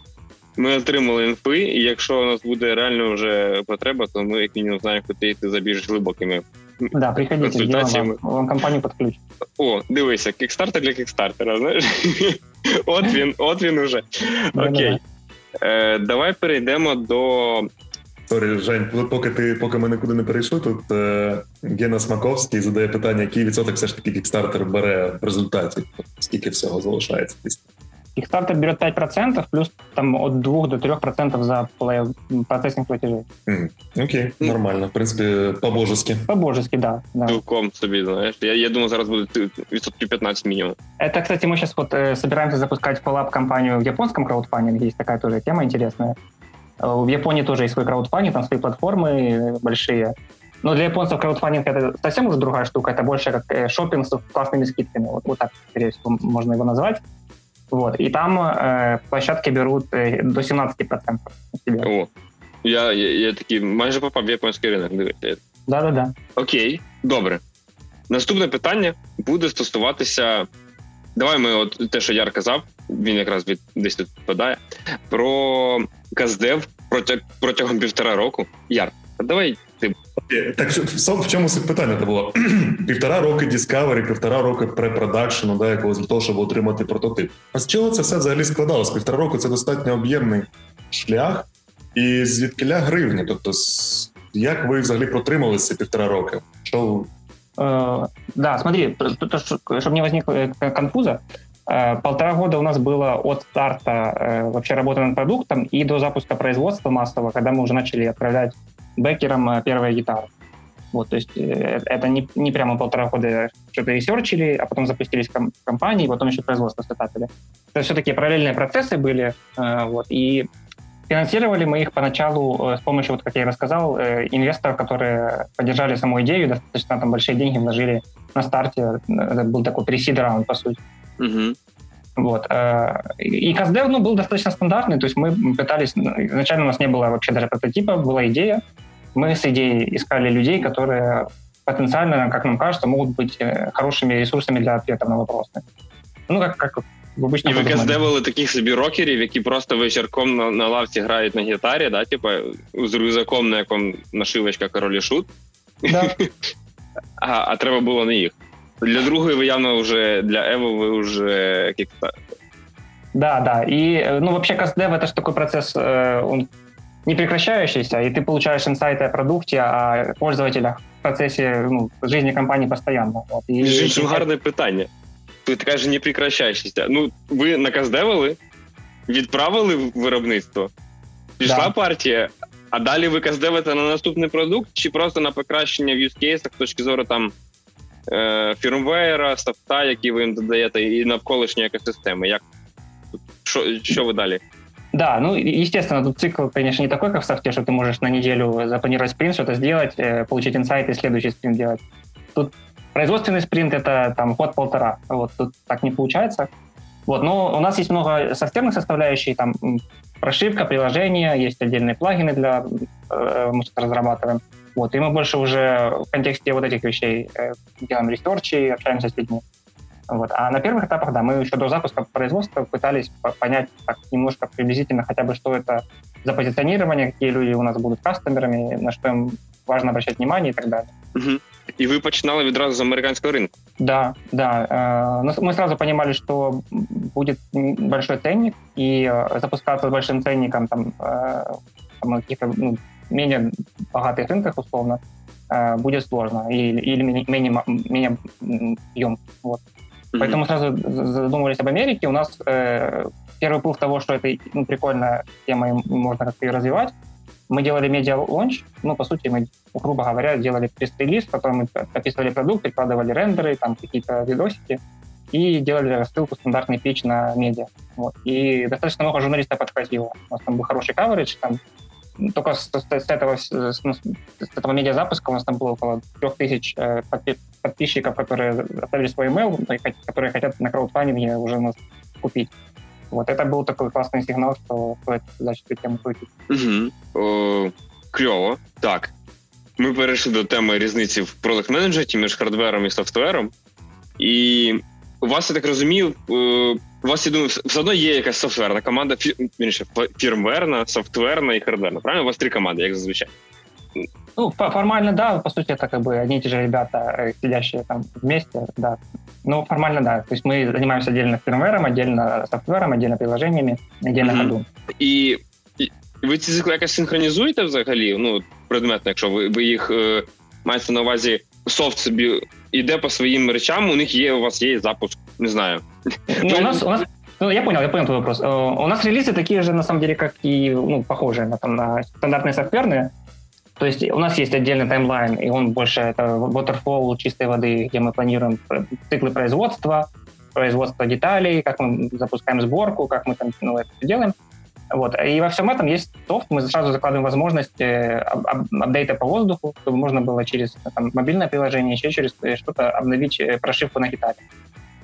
ми отримали інфи, і якщо у нас буде реально вже потреба, то ми як мінімум знаємо, куди йти за більш глибокими да, приходите, вам, вам компанію під ключ. О, дивися, кікстартер для кікстартера, знаєш? от він, от він уже. Окей. Е, Давай перейдемо до. Сорі, Жень, поки ти поки ми нікуди не перейшли, тут е, Гена Смаковський задає питання, який відсоток все ж таки кікстартер бере в результаті, скільки всього залишається після. Kickstarter берет 5%, плюс там от 2 до 3% за процессинг платежей. Mm. Окей, okay, mm. нормально. В принципе, по-божески. По-божески, да. да. Цілком собі, знаєш. Я, я думаю, зараз буде відсотків 15 минимум. Это, кстати, мы сейчас вот э, собираемся запускать коллаб компанию в японском краудфандинге. Есть такая тоже тема интересная. Э, в Японии тоже есть свой краудфандинг, там свои платформы большие. Но для японцев краудфандинг это совсем уже другая штука. Это больше как э, шопинг с классными скидками. Вот, вот так, скорее всего, можно его назвать. Вот. И там э, площадки берут э, до 17% О, я, я, я такий майже попав в японський ринок, дивіться. Да-да-да. Окей, добре. Наступне питання буде стосуватися. Давай ми, от те, що Яр казав, він якраз від десь тут подає, про Каздев протяг, протягом півтора року. Яр, давай ти. Так в чому суть питання це було? Півтора роки Discovery, півтора роки препродакшену, да, якогось для того, щоб отримати прототип. А з чого це все взагалі складалось? Півтора року це достатньо об'ємний шлях, і звідкиля гривні. Тобто, як ви взагалі протрималися півтора роки? Що Э, да, смотри, чтобы не возникло э, конфуза, э, полтора года у нас было от старта э, вообще работы над продуктом и до запуска производства массового, когда мы уже начали отправлять бэкерам э, первые гитары. Вот, то есть э, это не, не прямо полтора года что-то ресерчили, а потом запустились ком- компании, потом еще производство стартапили. Это все-таки параллельные процессы были, э, вот, и финансировали мы их поначалу с помощью, вот как я и рассказал, инвесторов, которые поддержали саму идею, достаточно там большие деньги вложили на старте. Это был такой пресид раунд, по сути. Угу. Вот. И CastDev ну, был достаточно стандартный, то есть мы пытались... Изначально у нас не было вообще даже прототипа, была идея, мы с идеей искали людей, которые потенциально, как нам кажется, могут быть э, хорошими ресурсами для ответа на вопросы. Ну, как, как в обычном І ви каздевили таких собі рокерів, які просто вечірком на, на лавці грають на гітарі, да, типа з рюкзаком, на якому нашивочка королі шут. Да. а, а треба було не їх. Для другої ви явно вже для Ево ви вже Да, да. И, э, ну, вообще, CastDev — это же такой процесс, э, он не прекращающийся, и ты получаешь инсайты о продукте, о пользователях в процессе ну, жизни компании постоянно. Вот. Гарне питання. така ж не прекращающаяся. Ну, ви наказдевили, відправили в виробництво, пішла да. партія, а далі ви каздевите на наступний продукт, чи просто на покращення в юзкейсах з точки зору там е, фірмвеєра, софта, які ви їм додаєте, і навколишньої екосистеми. Як що, що ви далі? Да, ну, естественно, тут цикл, конечно, не такой, как в софте, что ты можешь на неделю запланировать спринт, что-то сделать, э, получить инсайт и следующий спринт делать. Тут производственный спринт — это там год-полтора. Вот тут так не получается. Вот, но у нас есть много софтверных составляющих, там прошивка, приложения, есть отдельные плагины для э, мы что-то разрабатываем. Вот, и мы больше уже в контексте вот этих вещей э, делаем ресерчи, общаемся с людьми. Вот. А на первых этапах, да, мы еще до запуска производства пытались понять так, немножко приблизительно хотя бы, что это за позиционирование, какие люди у нас будут кастомерами, на что им важно обращать внимание и так далее. Угу. И вы починали відразу з американського ринку? Да, да. Э, мы сразу понимали, что будет большой ценник, и э, запускаться с большим ценником там, э, там каких-то ну, менее богатых рынках, условно, будет сложно или, или менее, менее ем. Вот. Mm-hmm. Поэтому сразу задумывались об Америке. У нас э, первый пункт того, что это ну, прикольная тема, и можно как-то ее развивать. Мы делали медиа-лонч, ну, по сути, мы, грубо говоря, делали пресс-релиз, потом мы описывали продукт, прикладывали рендеры, там какие-то видосики, и делали рассылку, стандартный пич на медиа. Вот. И достаточно много журналистов подхватило. У нас там был хороший каверидж, там только с, с, с, этого, с, с этого медиазапуска у нас там было около трех тысяч э, подписчиков, которые оставили свой email, ну, которые хотят на краудфандинге уже нас купить. Вот это был такой классный сигнал, что стоит значить цю тему крутити. Угу. кльово. Так. Ми перейшли до теми різниці в продакт менеджері між хардвером і софтвером. І у вас, я так розумію, у вас я думаю, все одно є якась софтверна команда, більше фірмверна, софтверна і хардверна. Правильно? У вас три команди, як зазвичай. Ну, формально, да, по сути, это как бы одни и те же ребята, э, сидящие там вместе, да. Ну, формально, да. То есть мы занимаемся отдельно фирмвером, отдельно софтвером, отдельно приложениями, отдельно mm-hmm. ходу. І, і ви ці цикли якось синхронізуєте взагалі? Ну, предметно, якщо ви, ви їх е, маєте на увазі, софт собі йде по своїм речам, у них є, у вас є запуск, не знаю. Ну, у нас, у нас Ну, я понял, я понял твой вопрос. Э, у нас релизы такие же, на самом деле, как и ну, похожие на, там, на стандартные софтверные. То есть у нас есть отдельный таймлайн, и он больше это waterfall чистой воды, где мы планируем циклы производства, производство деталей, как мы запускаем сборку, как мы там ну, это делаем. Вот. И во всем этом есть софт. Мы сразу закладываем возможность э, апдейта по воздуху, чтобы можно было через там, мобильное приложение, еще через э, что-то обновить э, прошивку на гитаре.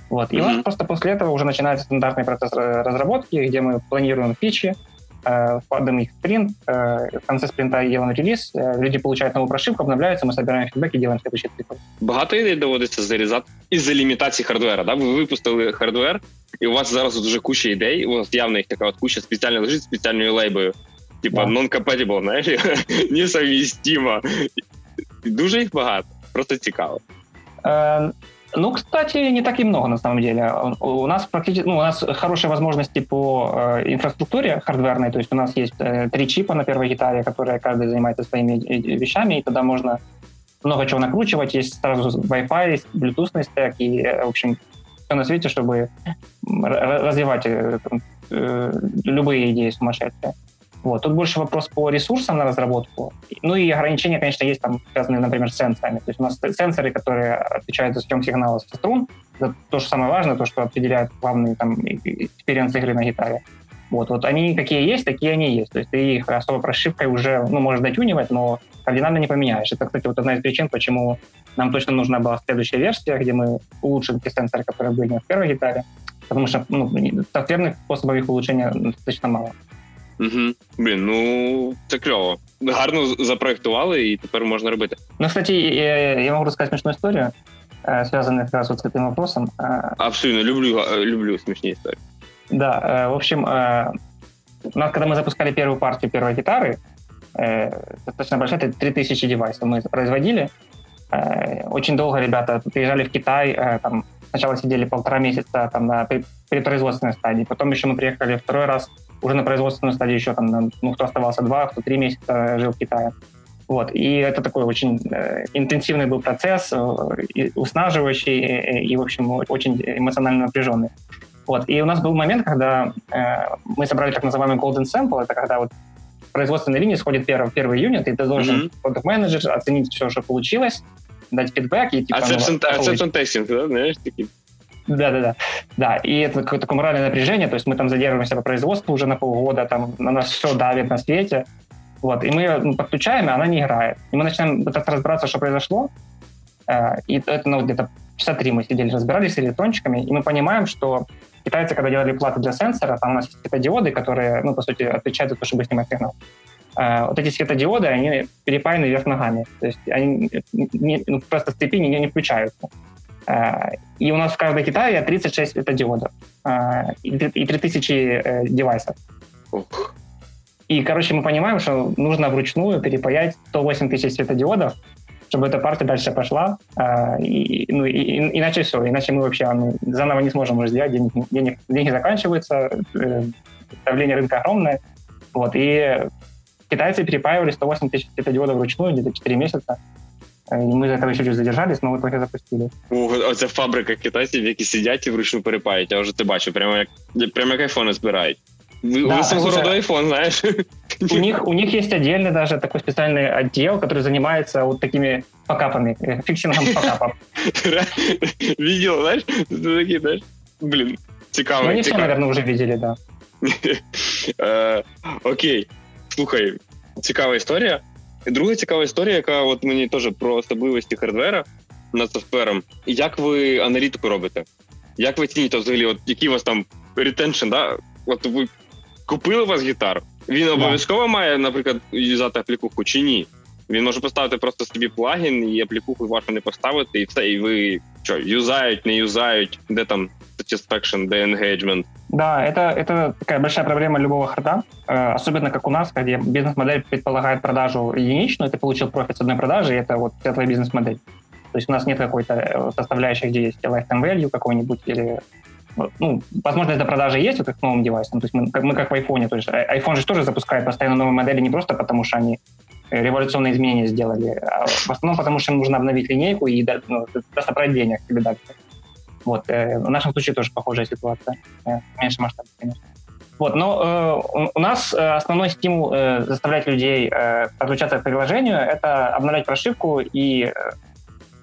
Вот. И mm-hmm. у нас просто после этого уже начинается стандартный процесс разработки, где мы планируем фичи, Э, вкладываем их в спринт, э, в конце спринта делаем релиз, э, люди получают новую прошивку, обновляются, мы собираем фідбек і делаем следующий цикл. Багато ідей доводиться зарізати із-за лімітації хардвера. Да? Ви випустили хардвер, і у вас зараз дуже куча ідей, у вас явно їх така от куча спеціально лежить спеціальною лейбою. Типа да. non-compatible, знаєш, несовмістимо. Дуже їх багато, просто цікаво. Ну, кстати, не так и много на самом деле. У нас практически, ну, у нас хорошие возможности по э, инфраструктуре хардверной, то есть у нас есть э, три чипа на первой гитаре, которые каждый занимается своими э, вещами, и тогда можно много чего накручивать. Есть сразу Wi-Fi, есть Bluetooth стек, и, э, в общем, все на свете, чтобы развивать э, э, любые идеи сумасшедшие. Вот. Тут больше вопрос по ресурсам на разработку. Ну и ограничения, конечно, есть там связанные, например, с сенсорами. То есть у нас сенсоры, которые отвечают за съем сигнала со струн, это то, что самое важное, то, что определяет главный там experience игры на гитаре. Вот, вот они какие есть, такие они есть. То есть ты их особо прошивкой уже, ну, можешь дотюнивать, но кардинально не поменяешь. Это, кстати, вот одна из причин, почему нам точно нужна была следующая версия, где мы улучшим те сенсоры, которые были в первой гитаре, потому что ну, софтверных способов их улучшения достаточно мало. Угу. Блін, ну це кльово. Гарно запроектували, і тепер можна робити. Ну, кстати, я, я могу рассказать смешную историю, э, связанную как раз вот с этим вопросом. Э. Абсолютно, люблю, э, люблю смешные истории. Да, в общем, у нас, когда мы запускали первую партию первой гитары, достаточно большая, это 3000 девайсов мы производили. Очень долго ребята приезжали в Китай, там, сначала сидели полтора месяца там, на предпроизводственной стадии, потом еще мы приехали второй раз уже на производственной стадии еще там, ну, кто оставался два, кто три месяца жил в Китае. Вот. И это такой очень э, интенсивный был процесс, э, уснаживающий и, и, в общем, очень эмоционально напряженный. Вот. И у нас был момент, когда э, мы собрали так называемый golden sample, это когда вот производственной линии сходит 1, 1 июня, ты должен, mm-hmm. продукт-менеджер, оценить все, что получилось, дать фидбэк. И, типа, acceptance, ну, acceptance testing, да, знаешь, такие да, да, да. Да, и это какое-то такое моральное напряжение, то есть мы там задерживаемся по производству уже на полгода, там на нас все давит на свете, вот, и мы ее подключаем, и она не играет. И мы начинаем пытаться разбираться, что произошло, э, и это ну, где-то часа три мы сидели, разбирались с электрончиками, и мы понимаем, что китайцы, когда делали платы для сенсора, там у нас есть светодиоды, которые, ну, по сути, отвечают за то, чтобы снимать сигнал. Uh, вот эти светодиоды, они перепаяны вверх ногами. То есть они не, ну, просто в цепи не, не включаются. Uh, и у нас в каждой Китае 36 светодиодов uh, и 3000 uh, девайсов. И, короче, мы понимаем, что нужно вручную перепаять 108 тысяч светодиодов, чтобы эта партия дальше пошла. И, ну, и, и, иначе все, иначе мы вообще ну, заново не сможем уже сделать, денег, денег, деньги заканчиваются, э, давление рынка огромное. Вот, и китайцы перепаивали 108 тысяч светодиодов вручную где-то 4 месяца. И мы за этого чуть-чуть задержались, но в итоге запустили. Оце фабрика китайців, які сидять і вручну перепають. Я вже це бачу, прямо як прямо як айфони збирають. Да, Высокогородой iPhone, знаешь. У них, у них есть отдельный даже такой специальный отдел, который занимается вот такими факапами, э, фиксингом факапов. Видел, знаешь? Такие, знаешь, блин, цікаво. Ну, они все, наверное, уже видели, да. Э, окей, слухай, цікава історія. Друга цікава історія, яка от мені теж про особливості хардвера над софтвером. Як ви аналітику робите? Як ви ціните взагалі, от які у вас там ретеншн, да? От ви купили у вас гітару, він обов'язково має, наприклад, юзати аплікуху чи ні. Він може поставити просто собі плагін і аплікуху вашу не поставити, і все, і ви що, юзають, не юзають, де там satisfaction, де engagement. Да, это, это такая большая проблема любого харда, э, особенно как у нас, где бизнес-модель предполагает продажу единичную, ты получил профит с одной продажи, и это вот вся твоя бизнес-модель. То есть у нас нет какой-то э, составляющей, где есть lifetime value какой-нибудь или ну, возможность до продажи есть вот к новым девайсам. То есть мы, как, мы как в iPhone, то есть iPhone же тоже запускает постоянно новые модели не просто потому, что они революционные изменения сделали, а в основном потому, что им нужно обновить линейку и ну, просто брать денег тебе дальше. Вот. Э, в нашем случае тоже похожая ситуация. Э, меньше масштаб, конечно. Вот, но э, у нас э, основной стимул э, заставлять людей э, подключаться к приложению — это обновлять прошивку и э,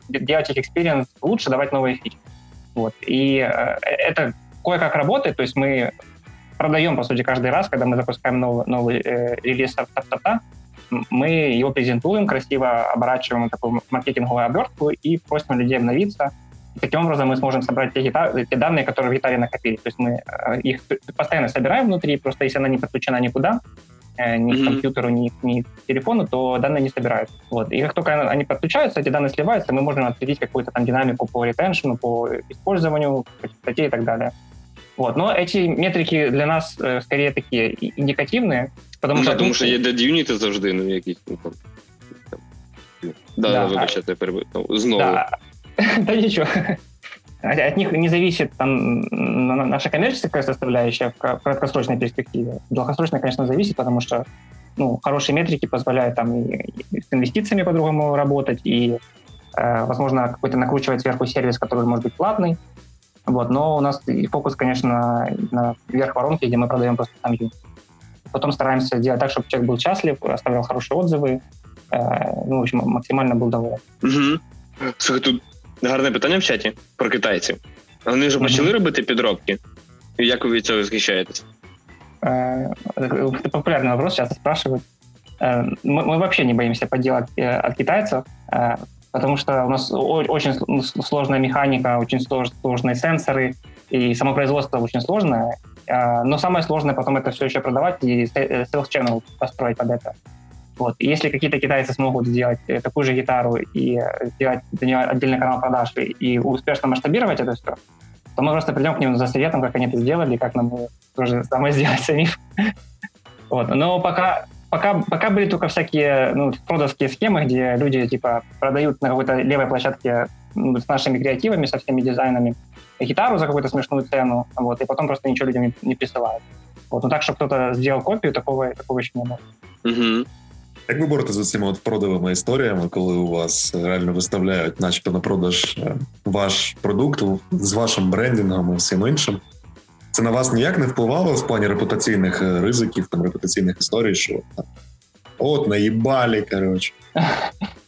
делать их experience лучше, давать новые фичи. Вот. И э, это кое-как работает, то есть мы продаем, по сути, каждый раз, когда мы запускаем новый, новый э, релиз стартапа, мы его презентуем, красиво оборачиваем такую маркетинговую обертку и просим людей обновиться. И таким образом мы сможем собрать те, гитар, те данные, которые в гитаре накопились. То есть мы э, их постоянно собираем внутри, просто если она не подключена никуда, Э, ни mm-hmm. к компьютеру, ни, ни к телефону, то данные не собираются. Вот. И как только они подключаются, эти данные сливаются, мы можем отследить какую-то там динамику по ретеншену, по использованию, по частоте и так далее. Вот. Но эти метрики для нас э, скорее такие индикативные, потому ну, что... Тому що є дед-юніти завжди, ну, якісь... Ну, там, да, да, вибачте, я знову. Да. да ничего. От них не зависит там, наша коммерческая составляющая в краткосрочной перспективе. Долгосрочно, конечно, зависит, потому что ну, хорошие метрики позволяют там и, с инвестициями по-другому работать, и, э, возможно, какой-то накручивать сверху сервис, который может быть платный. Вот, но у нас и фокус, конечно, на верх воронки, где мы продаем просто сам. Потом стараемся делать так, чтобы человек был счастлив, оставлял хорошие отзывы, э, ну, в общем, максимально был доволен. Угу. Слухай, тут Гарне питання в чаті про китайців. Вони вже почали mm-hmm. робити підробки. Як ви від цього захищаєтесь? Это популярный вопрос, часто спрашивают. Мы, мы вообще не боимся подделок от китайцев, потому что у нас очень сложная механика, очень сложные сенсоры, и само производство очень сложное. Но самое сложное потом это все еще продавать и sales channel построить под это. Вот. И если какие-то китайцы смогут сделать э, такую же гитару и э, сделать для нее отдельный канал продаж и, успешно масштабировать это все, то мы просто придем к ним за советом, как они это сделали, как нам тоже самое сделать самим. Вот. Но пока, пока, пока были только всякие ну, продавские схемы, где люди типа продают на какой-то левой площадке ну, с нашими креативами, со всеми дизайнами гитару за какую-то смешную цену, вот, и потом просто ничего людям не, не присылают. Вот. Но так, что кто-то сделал копию, такого, такого еще не было. Угу. Як ви боретеся з цими от продовими історіями, коли у вас реально виставляють, начебто на продаж е, ваш продукт з вашим брендингом і всім іншим? Це на вас ніяк не впливало в плані репутаційних е, ризиків, там репутаційних історій, що там, от наїбалі, коротше.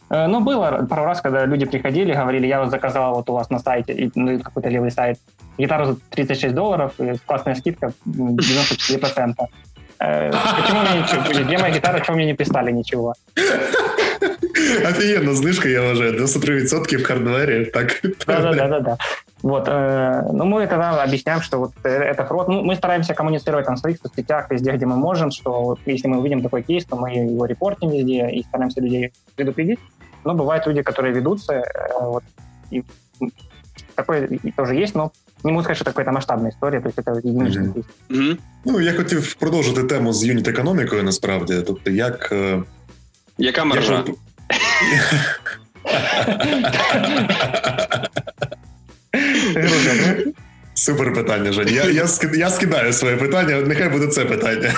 Э, ну, было пару раз, когда люди приходили, говорили, я вот заказал вот у вас на сайте, ну, какой-то левый сайт, гитару за 36 долларов, классная скидка, 94%. Э, почему мне ничего? Где моя гитара, чего мне не пристали ничего? Офигенно, знижка, я уважаю, 93% в хардвере, так. Да-да-да-да. Вот, э, ну, мы тогда объясняем, что вот это фрод. Ну, мы стараемся коммуницировать там в своих соцсетях, везде, где мы можем, что вот, если мы увидим такой кейс, то мы его репортим везде и стараемся людей предупредить. Но бывают люди, которые ведутся, э, вот, и такое тоже есть, но не можу сказати, що це якась масштабна історія, тобто це єдиничний mm-hmm. mm-hmm. Ну, я хотів продовжити тему з юніт економікою, насправді. Тобто, як. Е, Яка маржа? Супер питання, Жень. Я я, я скидаю своє питання, нехай буде це питання.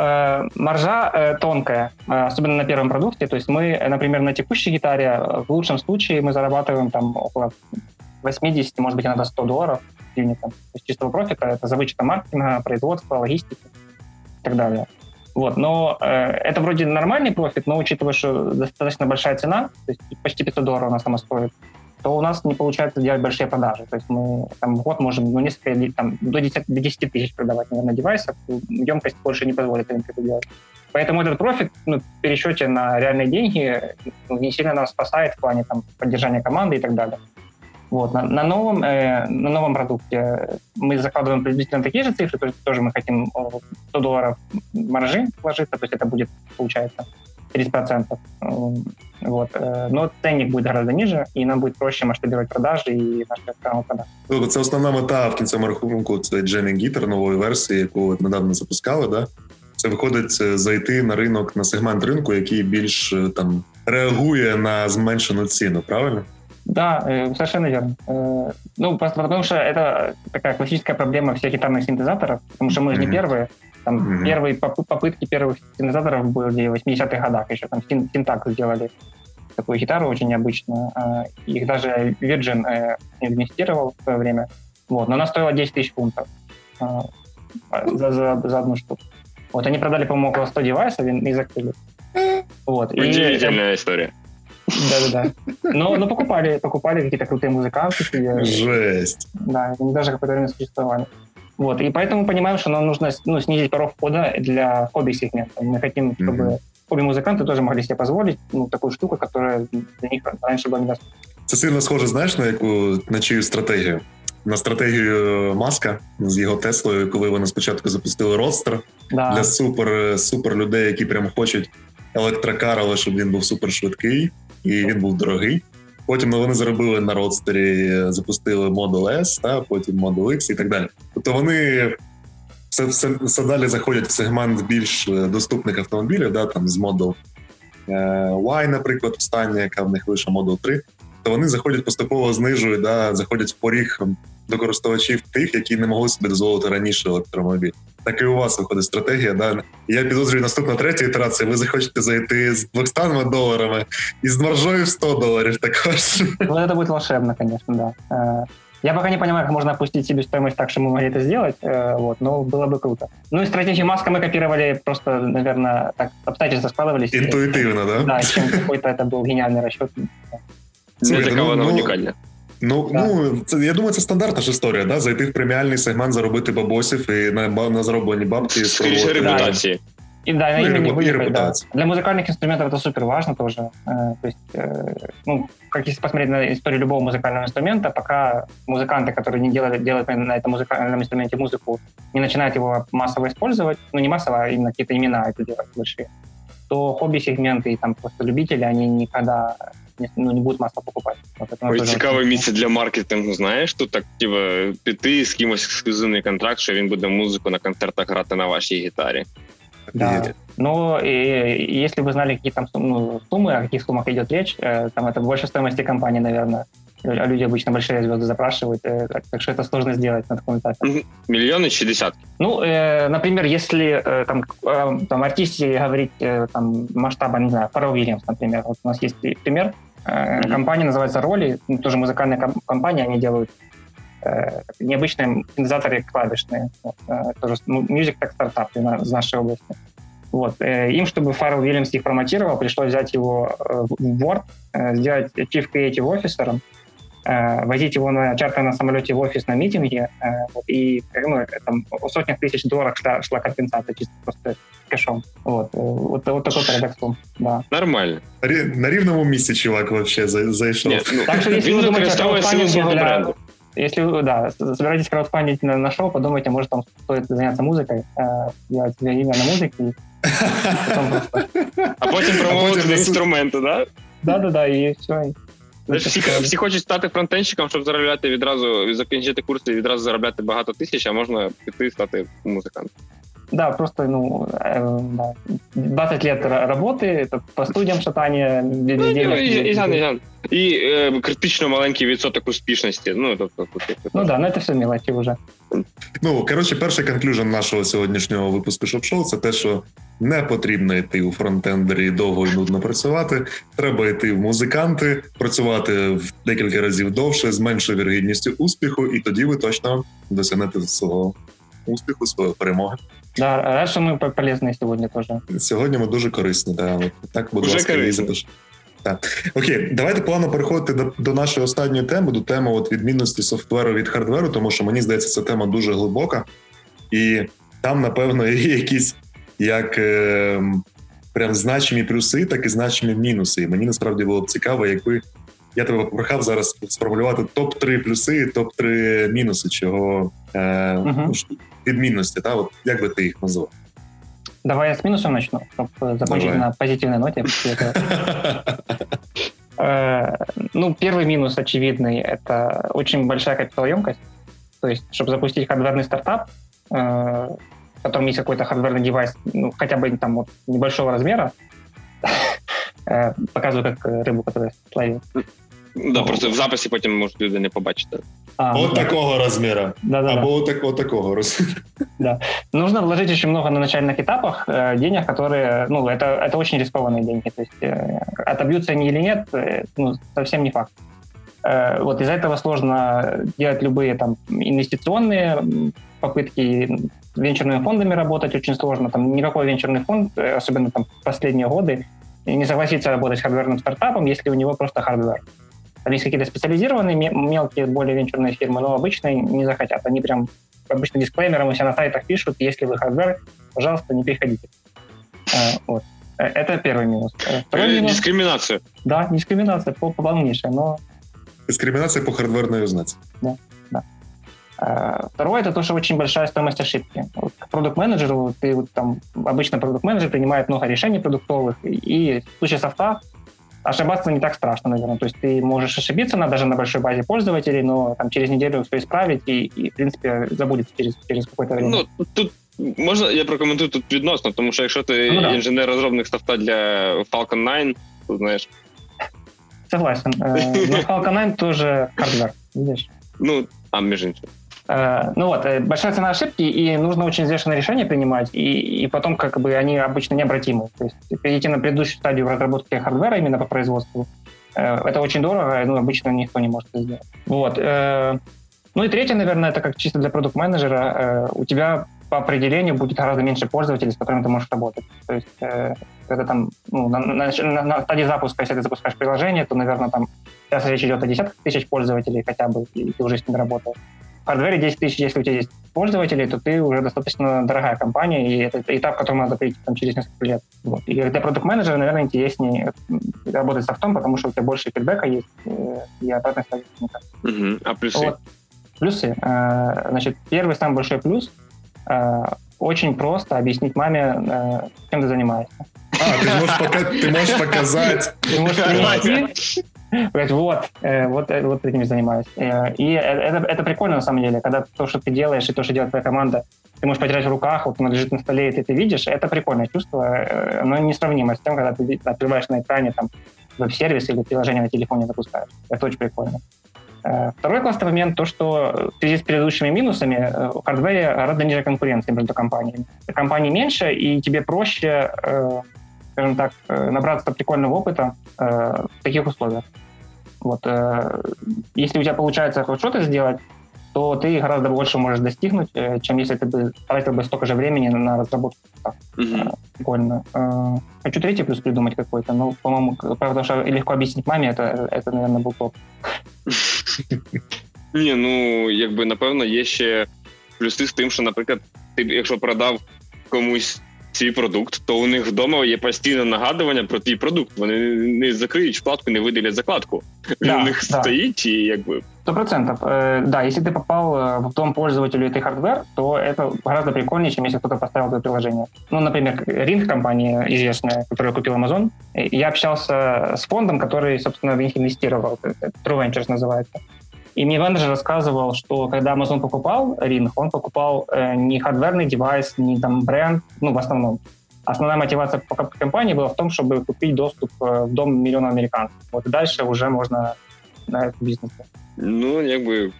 Э, маржа э, тонкая, э, особенно на первом продукте. То есть мы, например, на текущей гитаре в лучшем случае мы зарабатываем там около 80, может быть, иногда 100 долларов юнитом. То есть чистого профита, это за вычетом маркетинга, производства, логистики и так далее. Вот, но э, это вроде нормальный профит, но учитывая, что достаточно большая цена, то есть почти 500 долларов она сама стоит, то у нас не получается делать большие продажи. То есть мы там, год можем ну, несколько, там, до 10, до 10 тысяч продавать, наверное, девайсов. Емкость больше не позволит им это делать. Поэтому этот профит ну, в пересчете на реальные деньги ну, не сильно нас спасает в плане там, поддержания команды и так далее. Вот. На, на, новом, э, на новом продукте мы закладываем приблизительно такие же цифры, то есть тоже мы хотим 100 долларов маржи вложиться, то есть это будет, получается, 30%. Вот. Э, но ценник будет гораздо ниже, и нам будет проще масштабировать продажи и наші канал продаж. Тобто це основна мета в кінцевому рахунку це Jamming Guitar нової версії, яку от недавно запускали. Да? Це виходить е, зайти на ринок, на сегмент ринку, який більш е, там реагує на зменшену ціну, правильно? Да, э, совершенно верно. Э, ну, потому что это такая классическая проблема всех гитарных синтезаторов, потому что мы же не первые. Там mm-hmm. первые попытки первых синтезаторов были в 80-х годах еще. Там Синтак сделали такую гитару очень необычную. А, их даже Virgin э, инвестировал в свое время. Вот, но она стоила 10 тысяч фунтов а, за, за, за одну штуку. Вот они продали, по-моему, около 100 девайсов и, и закрыли. Вот. Удивительная и, история. Да-да-да. Но, но покупали, покупали какие-то крутые музыканты. Жесть. Да, они даже какое-то время существовали. Вот, и поэтому понимаем, что нам нужно ну, снизить порог входа для хобби-сегмента. Мы хотим, чтобы mm-hmm. хобби-музыканты тоже могли себе позволить ну, такую штуку, которая для них раньше была недоступна. Це сильно схоже, знаєш, на яку на чию стратегію? На стратегію Маска з його Теслою, коли вони спочатку запустили родстер да. для супер супер людей, які прям хочуть електрокар, але щоб він був супер швидкий і він був дорогий. Потім вони заробили на родстері, запустили Model S, та потім Model X і так далі. Тобто вони все все, все далі заходять в сегмент більш доступних автомобілів, да, там з Model Y, наприклад, остання, яка в них лише Model 3, то вони заходять поступово знижують, да, заходять в поріг до користувачів тих, які не могли собі дозволити раніше електромобіль. Так і у вас виходить стратегія. Да? Я підозрюю наступна третя ітерація. Ви захочете зайти з 200 доларами і з маржою в 100 долларов також. Ну, это будет волшебно, конечно, да. Э, я пока не понимаю, как можно опустить себестоимость так, чтобы мы могли это сделать, э, вот, но было бы круто. Ну и стратегию Маска мы копировали просто, наверное, так обстоятельства складывались. Интуитивно, да? Да, чем какой-то это был гениальный расчет. Для кого ну, уникально. Ну да. ну це я думаю, це стандартна ж історія. Да? Зайти в преміальний сегмент, заробити бабосів і на на зароблені бабки спробувати. репутації. И да, ну, именно и выехать, да. Для музыкальных инструментов это супер важно тоже. Э, то есть, э, ну, как если посмотреть на историю любого музыкального инструмента, пока музыканты, которые не делают, делают на этом музыкальном инструменте музыку, не начинают его массово использовать, ну не массово, а именно какие-то имена это делать большие, то хобби-сегменты и там просто любители, они никогда ну, не будуть масло покупати. Ой, цікаве місце для маркетингу. Знаєш, тут так типа, піти з кимось ексклюзивний контракт, що він буде музику на концертах грати на вашій гітарі. Да. Но и, если вы знали, какие там ну, суммы, о каких суммах идет речь, э, там это больше стоимости компании, наверное. а люди обычно большие звезды запрашивают, э, так, так что это сложно сделать на таком этапе. Миллионы чи десятки? Ну, э, например, если э, там, э, там артисте говорить э, там масштаба, не знаю, Фаррелл Вильямс, например, вот у нас есть пример, э, mm-hmm. компания называется Роли, ну, тоже музыкальная ком- компания, они делают э, необычные синтезаторы клавишные, э, тоже ну, Music Tech Startup из нашей области. Вот. Им, чтобы Фаррелл Вильямс их промотировал, пришлось взять его в Word, сделать Chief Creative Officer, возить его на чартерном самолете в офис на митинге, вот, и ну, там, о сотнях тысяч долларов шла, шла компенсация чисто просто кэшом. Вот, вот, вот такой парадокс да. Нормально. На рівному місці чувак вообще зайшов. Нет, ну, так что если вы думаете о краудфандинге для... Если да, собираетесь краудфандить на, на шоу, подумайте, может, там стоит заняться музыкой, э, делать себе имя на музыке, а потім промовити інструменти, так? Да, да, да, і все. Всі, всі хочуть стати фронтенщиком, щоб заробляти відразу, закінчити курси і відразу заробляти багато тисяч, а можна піти стати музикантом. Да, просто, ну, э, да. 20 лет работы, это по студіям шатання, без ну, денег. І, і, і, і е, критично маленький відсоток успішності. Ну, тобто, ну да, ну це все мелочі вже. Ну, коротше, перший конклюжен нашого сьогоднішнього випуску шоп-шоу це те, що не потрібно йти у фронтендері довго і нудно працювати. Треба йти в музиканти, працювати в декілька разів довше, з меншою вірогідністю успіху, і тоді ви точно досягнете свого успіху, своєї перемоги. Да, рад, що ми полезні сьогодні теж. Сьогодні ми дуже корисні. Да. Так, будь ласка, і запиш. Так. Окей, давайте плавно переходити до до нашої останньої теми, до теми от відмінності софтверу від хардверу, тому що мені здається, ця тема дуже глибока, і там, напевно, є якісь як е, прям значимі плюси, так і значимі мінуси. І мені насправді було б цікаво, якби я тебе попрохав зараз сформулювати топ 3 плюси, і топ 3 мінуси, чого е, uh-huh. відмінності. Та от як би ти їх назвав? Давай я с минусом начну, чтобы закончить Давай. на позитивной ноте. Э, ну, первый минус очевидный — это очень большая капиталоемкость. То есть, чтобы запустить хардверный стартап, э, в котором есть какой-то хардверный девайс, ну, хотя бы там вот небольшого размера, э, показываю как рыбу, которая словил. Да, просто в записі потім можуть люди не побачити. А, вот ну, такого размера. Да, да, Або да. Вот, вот такого размера. Да. Нужно вложить очень много на начальных этапах э, денег, которые, ну, это, это очень рискованные деньги. То есть э, отобьются они или нет, э, ну, совсем не факт. Э, вот из-за этого сложно делать любые там инвестиционные попытки венчурными фондами работать очень сложно. Там никакой венчурный фонд, э, особенно там последние годы, не согласится работать с хардверным стартапом, если у него просто hardware. Там есть какие-то специализированные мелкие, более венчурные фирмы, но обычные не захотят. Они прям обычно дисклеймером у себя на сайтах пишут, если вы hardware, пожалуйста, не приходите. А, вот. Э, это первый минус. Э, второй минус... Дискриминация. Да, дискриминация по полнейшая, но... Дискриминация по хардверной узнать. Да, да. Второе, это то, что очень большая стоимость ошибки. Вот продукт-менеджеру, ты вот там, обычно продукт-менеджер принимает много решений продуктовых, и в случае софта ошибаться не так страшно, наверное. То есть ты можешь ошибиться на, даже на большой базе пользователей, но там через неделю все исправить и, и в принципе, забудется через, через какое-то время. Ну, тут можна я прокоментую тут відносно, тому що якщо ти ну, да. інженер-розробник софта для Falcon 9, то знаєш. Согласен. Э, но Falcon 9 тоже хардвер, видишь? Ну, а між іншим. Э, ну вот, э, большая цена ошибки, и нужно очень взвешенное решение принимать, и, и потом как бы они обычно необратимы. То есть перейти на предыдущую стадию разработки хардвера именно по производству, э, это очень дорого, ну, обычно никто не может это сделать. Вот. Ну и третье, наверное, это как чисто для продукт-менеджера, у тебя по определению будет гораздо меньше пользователей, с которыми ты можешь работать. То есть когда там ну, на, на, на стадии запуска, если ты запускаешь приложение, то, наверное, там сейчас речь идет о десятках тысяч пользователей хотя бы, и ты уже с ними работаешь хардвере 10 тысяч, если у тебя есть пользователи, то ты уже достаточно дорогая компания, и это этап, к которому надо прийти там, через несколько лет. Вот. И для продукт-менеджера, наверное, интереснее работать с софтом, потому что у тебя больше фидбэка есть, э, и обратная связь. Угу. А плюсы? Вот. Плюсы. Э, значит, первый самый большой плюс э, очень просто объяснить маме, чем ты занимаешься. А, ты можешь, пока, ты можешь показать. Ты можешь Говорит, вот, э, вот, э, вот этим занимаюсь. Э, и это, это прикольно на самом деле, когда то, что ты делаешь, и то, что делает твоя команда, ты можешь потерять в руках, вот оно лежит на столе, и ты это видишь, это прикольное чувство, оно несравнимо с тем, когда ты открываешь на экране там веб-сервис или приложение на телефоне запускаешь. Это очень прикольно. Второй классный момент, то, что в связи с предыдущими минусами в хардвере гораздо ниже конкуренции между компаниями. Компаний меньше, и тебе проще, скажем так, набраться прикольного опыта в таких условиях. Вот, если у тебя получается хоть что-то сделать, то ты гораздо больше можешь достигнуть, э, чем если ты бы тратил бы столько же времени на разработку. Mm-hmm. Прикольно. Э, хочу третий плюс придумать какой-то, но, по-моему, правда, что легко объяснить маме, это, это наверное, был топ. Ні, ну якби напевно є ще плюси з тим, що, наприклад, ти, якщо продав комусь свій продукт, то у них вдома є постійне нагадування про твій продукт. Вони не закриють вкладку, не видалять закладку. Да, у них да. стоїть і якби. Сто процентов. Э, да, если ты попал э, в дом пользователю этой хардвер, то это гораздо прикольнее, чем если кто-то поставил это приложение. Ну, например, Ring, компания известная, которую купил Amazon, я общался с фондом, который, собственно, в них инвестировал. True Ventures называется. И мне менеджер рассказывал, что когда Amazon покупал Ring, он покупал э, не хардверный девайс, не там бренд, ну, в основном. Основная мотивация покупки компании была в том, чтобы купить доступ э, в дом миллиона американцев. Вот и дальше уже можно на этот бизнес. Ну, якби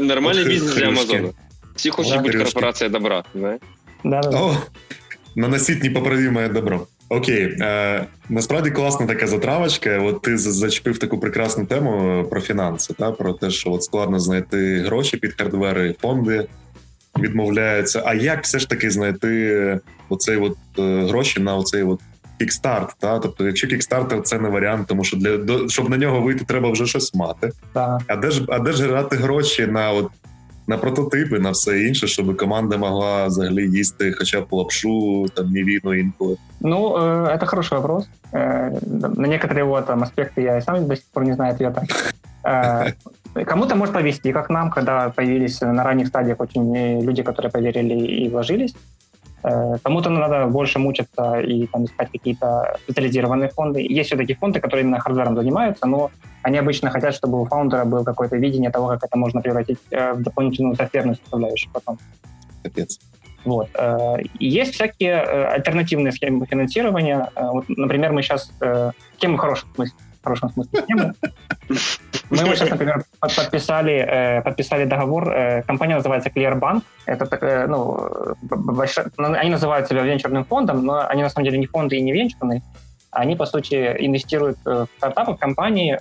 нормальний бізнес для Амазону. Всі хочуть бути корпорація добра, да? Да, да. О, наносить непоправимое добро. Окей, е, насправді класна така затравочка. От ти зачепив таку прекрасну тему про фінанси, та про те, що от складно знайти гроші під хардвери, фонди відмовляються. А як все ж таки знайти оцей от е, гроші на оцей от кікстарт? Та тобто, якщо кікстартер це не варіант, тому що для до, щоб на нього вийти, треба вже щось мати. Так. А де ж а де ж грати гроші на от на прототипи, на все інше, щоб команда могла взагалі їсти хоча б лапшу, там мівіну інколи? Ну, э, это хороший вопрос. Э, на некоторые вот там аспекты я и сам до сих пор не знаю ответа. Э, кому-то может повести, как нам, когда появились на ранних стадиях очень люди, которые поверили и вложились. Э, кому-то надо больше мучиться и там, искать какие-то специализированные фонды. Есть все-таки фонды, которые именно хардвером занимаются, но они обычно хотят, чтобы у фаундера было какое-то видение того, как это можно превратить э, в дополнительную софтверную составляющую потом. Капец. Вот. Э, есть всякие альтернативные схемы финансирования. Вот, например, мы сейчас... Схемы в хорошем смысле. Хорошем смысле схемы. Мы сейчас, например, подписали, э, подписали договор. Э, компания называется Clearbank. Это такая, ну, большая, ну, они называют себя венчурным фондом, но они на самом деле не фонды и не венчурные. Они, по сути, инвестируют в стартапы, в компании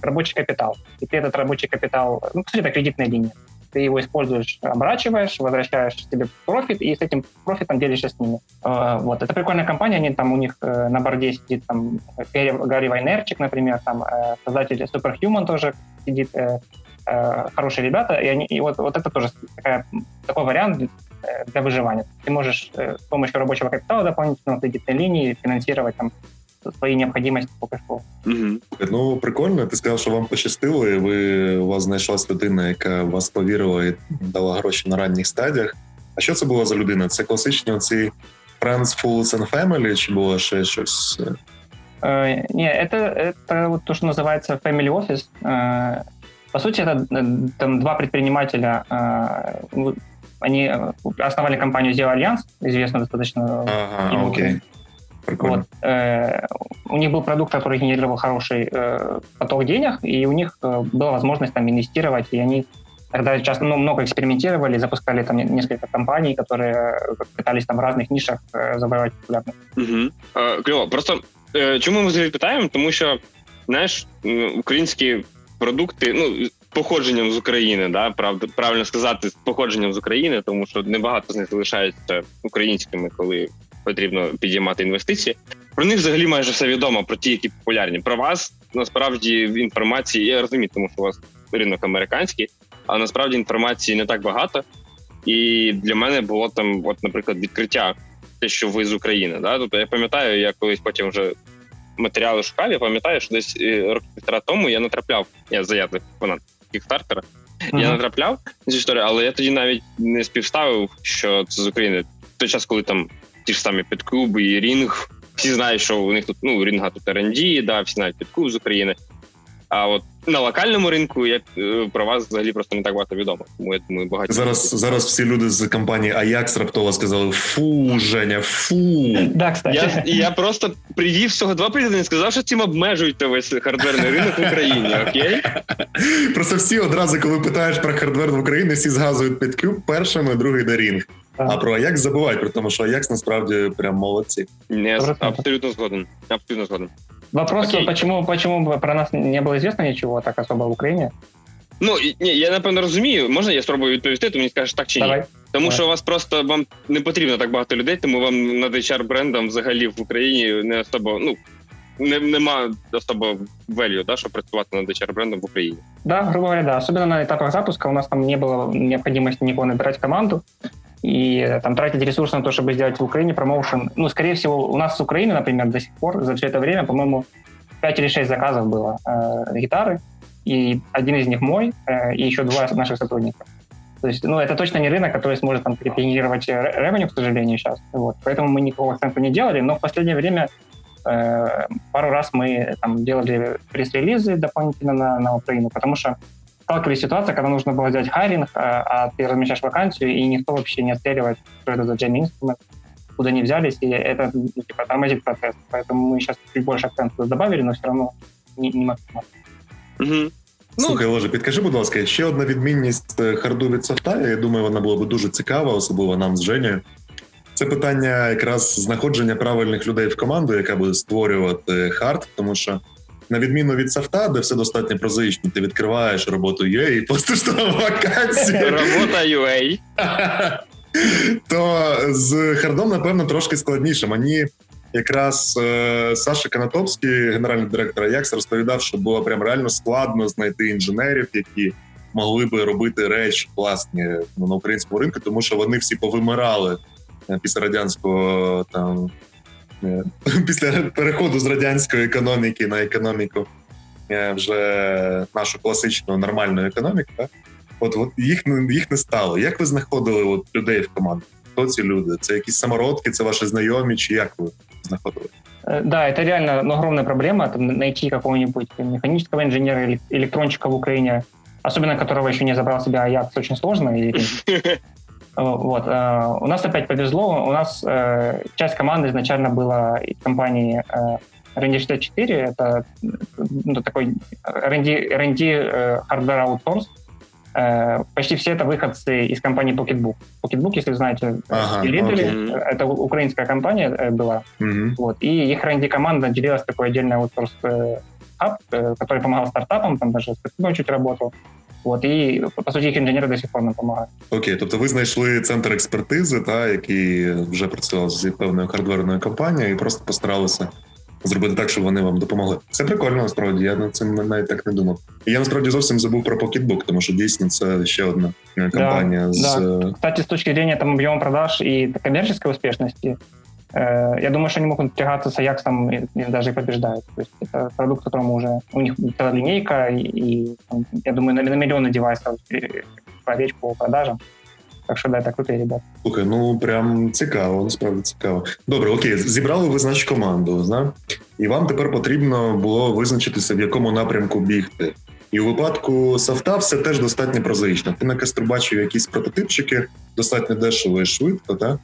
рабочий капитал. И ты этот рабочий капитал, ну, по сути, это кредитная линия ты его используешь, оборачиваешь, возвращаешь себе профит, и с этим профитом делишься с ними. Э, вот. Это прикольная компания, они там, у них э, на борде сидит там Гарри Вайнерчик, например, там э, создатель Superhuman тоже сидит, хорошие ребята, и, они, и вот, вот это тоже такая, такой вариант для выживания. Ты можешь с помощью рабочего капитала дополнительного кредитной линии финансировать там свої необхідності поки що. Угу. Ну прикольно. Ти сказав, що вам пощастило, і ви у вас знайшлась людина, яка вас повірила і дала гроші на ранніх стадіях. А що це була за людина? Це класичні оці Friends, Fools and Family, чи було ще щось? Э, не, это, это вот то, что называется Family Office. Э, по сути, это там два предпринимателя. Э, они основали компанию Zero Alliance, известную достаточно. Ага, окей. Вот. Э, у них был продукт, который генерировал хороший э, поток денег, и у них э, была возможность там инвестировать, и они тогда часто ну, много экспериментировали, запускали там несколько компаний, которые пытались там в разных нишах э, завоевать популярность. Угу. Е, кльово. Просто е, чому ми взагалі питаємо? Тому що знаєш, українські продукти, ну походженням з України, да, правда, правильно сказати, з походженням з України, тому що небагато з них залишаються українськими, коли потрібно підіймати інвестиції. Про них взагалі майже все відомо про ті, які популярні. Про вас насправді в інформації я розумію, тому що у вас ринок американський, але насправді інформації не так багато. І для мене було там, от, наприклад, відкриття, те, що ви з України. Да? Тобто я пам'ятаю, я колись потім вже матеріали шукав. Я пам'ятаю, що десь е, років півтора тому я натрапляв, я заявник фанат кікстартера. Uh-huh. Я натрапляв цю історію, але я тоді навіть не співставив, що це з України. В той час, коли там ті ж самі підклуби і Рінг. Всі знають, що у них тут ну Рінга тут РНД, да, всі знають підклуб з України. А от на локальному ринку я е, про вас взагалі просто не так багато відомо. Тому я думаю, багато зараз. Зараз всі люди з компанії Ajax раптово сказали: Фу, Женя, фу. Да, кстати. Я я просто привів всього два приклади, не сказав, що цим обмежуєте весь хардверний ринок в Україні. Окей? Просто всі одразу, коли питаєш про hardware в Україні, всі згадують PetCube першими, другий Дарінг. А про Ajax забувають, при тому, що Ajax насправді прям молодці. Не, абсолютно згоден. Абсолютно згоден. Вопрос, Окей. почему, почему про нас не было известно ничего так особо в Україні? Ну ні, я напевно розумію. Можна я спробую відповісти, то мені скажеш так чи ні? Давай. Тому Давай. що у вас просто вам не потрібно так багато людей, тому вам над HR брендом взагалі в Україні не особо, ну не, нема особо value, да, щоб працювати над HR брендом в Україні. Да, грубо говоря, да. Особенно на этапах запуска у нас там не было необходимости никого набирать команду И там тратить ресурсы на то, чтобы сделать в Украине промоушен. Ну, скорее всего, у нас с Украины, например, до сих пор за все это время, по-моему, 5 или 6 заказов было э, гитары, и один из них мой, э, и еще два наших сотрудников. То есть, ну, это точно не рынок, который сможет там перегенерировать ревеню, к сожалению, сейчас. Вот. Поэтому мы никакого акцента не делали, но в последнее время э, пару раз мы там делали пресс-релизы дополнительно на, на Украину, потому что сталкивались с ситуацией, когда нужно было сделать хайринг, а, а ты размещаешь вакансию, и никто вообще не отстреливает, что это за джейми инструмент, куда они взялись, и это ну, типа, тормозит процесс. Поэтому мы сейчас чуть больше акцентов добавили, но все равно не, не максимально. Угу. Слухай, Ложе, підкажи, будь ласка, ще одна відмінність харду від софта. Я думаю, вона була б дуже цікава, особливо нам з Женєю. Це питання якраз знаходження правильних людей в команду, яка буде створювати хард, тому що на відміну від софта, де все достатньо прозаїчно, ти відкриваєш роботу UA і постиш там вакансію. Робота UA. То з хардом, напевно, трошки складніше. Мені якраз е, Саша Канатовський, генеральний директор Ajax, розповідав, що було прям реально складно знайти інженерів, які могли би робити речі власні ну, на українському ринку, тому що вони всі повимирали після радянського там. Після переходу з радянської економіки на економіку вже нашу класичну нормальну економіку, так? От, от їх їх не стало. Як ви знаходили от, людей в команду? Хто ці люди? Це якісь самородки, це ваші знайомі, чи як ви знаходили? Да, это реально ну, огромная проблема, там, найти какого-нибудь механического инженера или электрончика в Украине, особенно которого еще не забрал себя Ajax, очень сложно. И, вот. У нас опять повезло, у нас часть команды изначально была из компании R&D 64, это ну, такой R&D, R&D hardware outsource, Почти все это выходцы из компании Pocketbook. Pocketbook, если знаете, ага, лидеры, это украинская компания была. Угу. Вот, и их R&D команда делилась такой отдельный аутсорс хаб, который помогал стартапам, там даже с чуть работал. От, і по суті їх інженери до сих пор нам допомагають. Окей, тобто ви знайшли центр експертизи, та який вже працював з певною хардверною компанією, і просто постаралися зробити так, щоб вони вам допомогли. Це прикольно, насправді. Я над цим навіть так не думав. І я насправді зовсім забув про Pocketbook, тому що дійсно це ще одна компанія да, з да. кстати, з точки зрения там объема продаж и коммерческой успешности. Э, я думаю, что они могут тягаться с Аяксом и, и даже и побеждают. То есть это продукт, которому уже у них целая линейка, и, и там, я думаю, на, на миллионы девайсов по речь по продажам. Так що да, так круті ребята. Слухай, ну прям цікаво, насправді цікаво. Добре, окей, зібрали ви значить команду, зна? і вам тепер потрібно було визначитися, в якому напрямку бігти. І у випадку софта все теж достатньо прозаїчно. Ти на кастру бачив якісь прототипчики, достатньо дешево і швидко, так?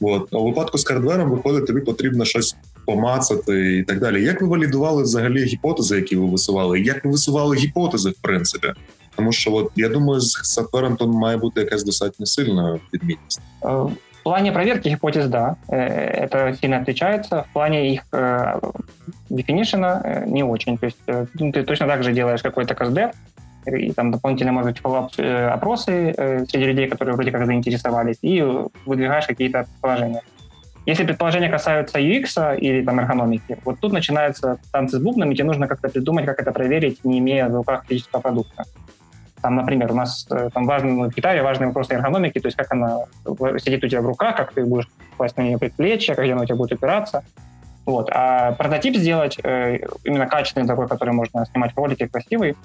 От. У випадку з хардвером виходить, тобі потрібно щось помацати і так далі. Як ви валідували взагалі гіпотези, які ви висували? Як ви висували гіпотези, в принципі? Тому що от я думаю, з софтвером тут має бути якась достатньо сильна відмінність. В плане проверки гипотез, да, это сильно отличается. В плане их definition не очень. То есть ну, ты точно так же делаешь какой-то КСД, и там дополнительно, может быть, опросы среди людей, которые вроде как заинтересовались, и выдвигаешь какие-то предположения. Если предположения касаются UX или там эргономики, вот тут начинаются танцы с бубнами, тебе нужно как-то придумать, как это проверить, не имея в руках физического продукта. Там, например, у нас там важный, в гитаре важный вопрос эргономики, то есть как она сидит у тебя в руках, как ты будешь класть на нее предплечье, как она у тебя будет опираться. Вот. А прототип сделать именно качественный такой, который можно снимать в ролике, красивый,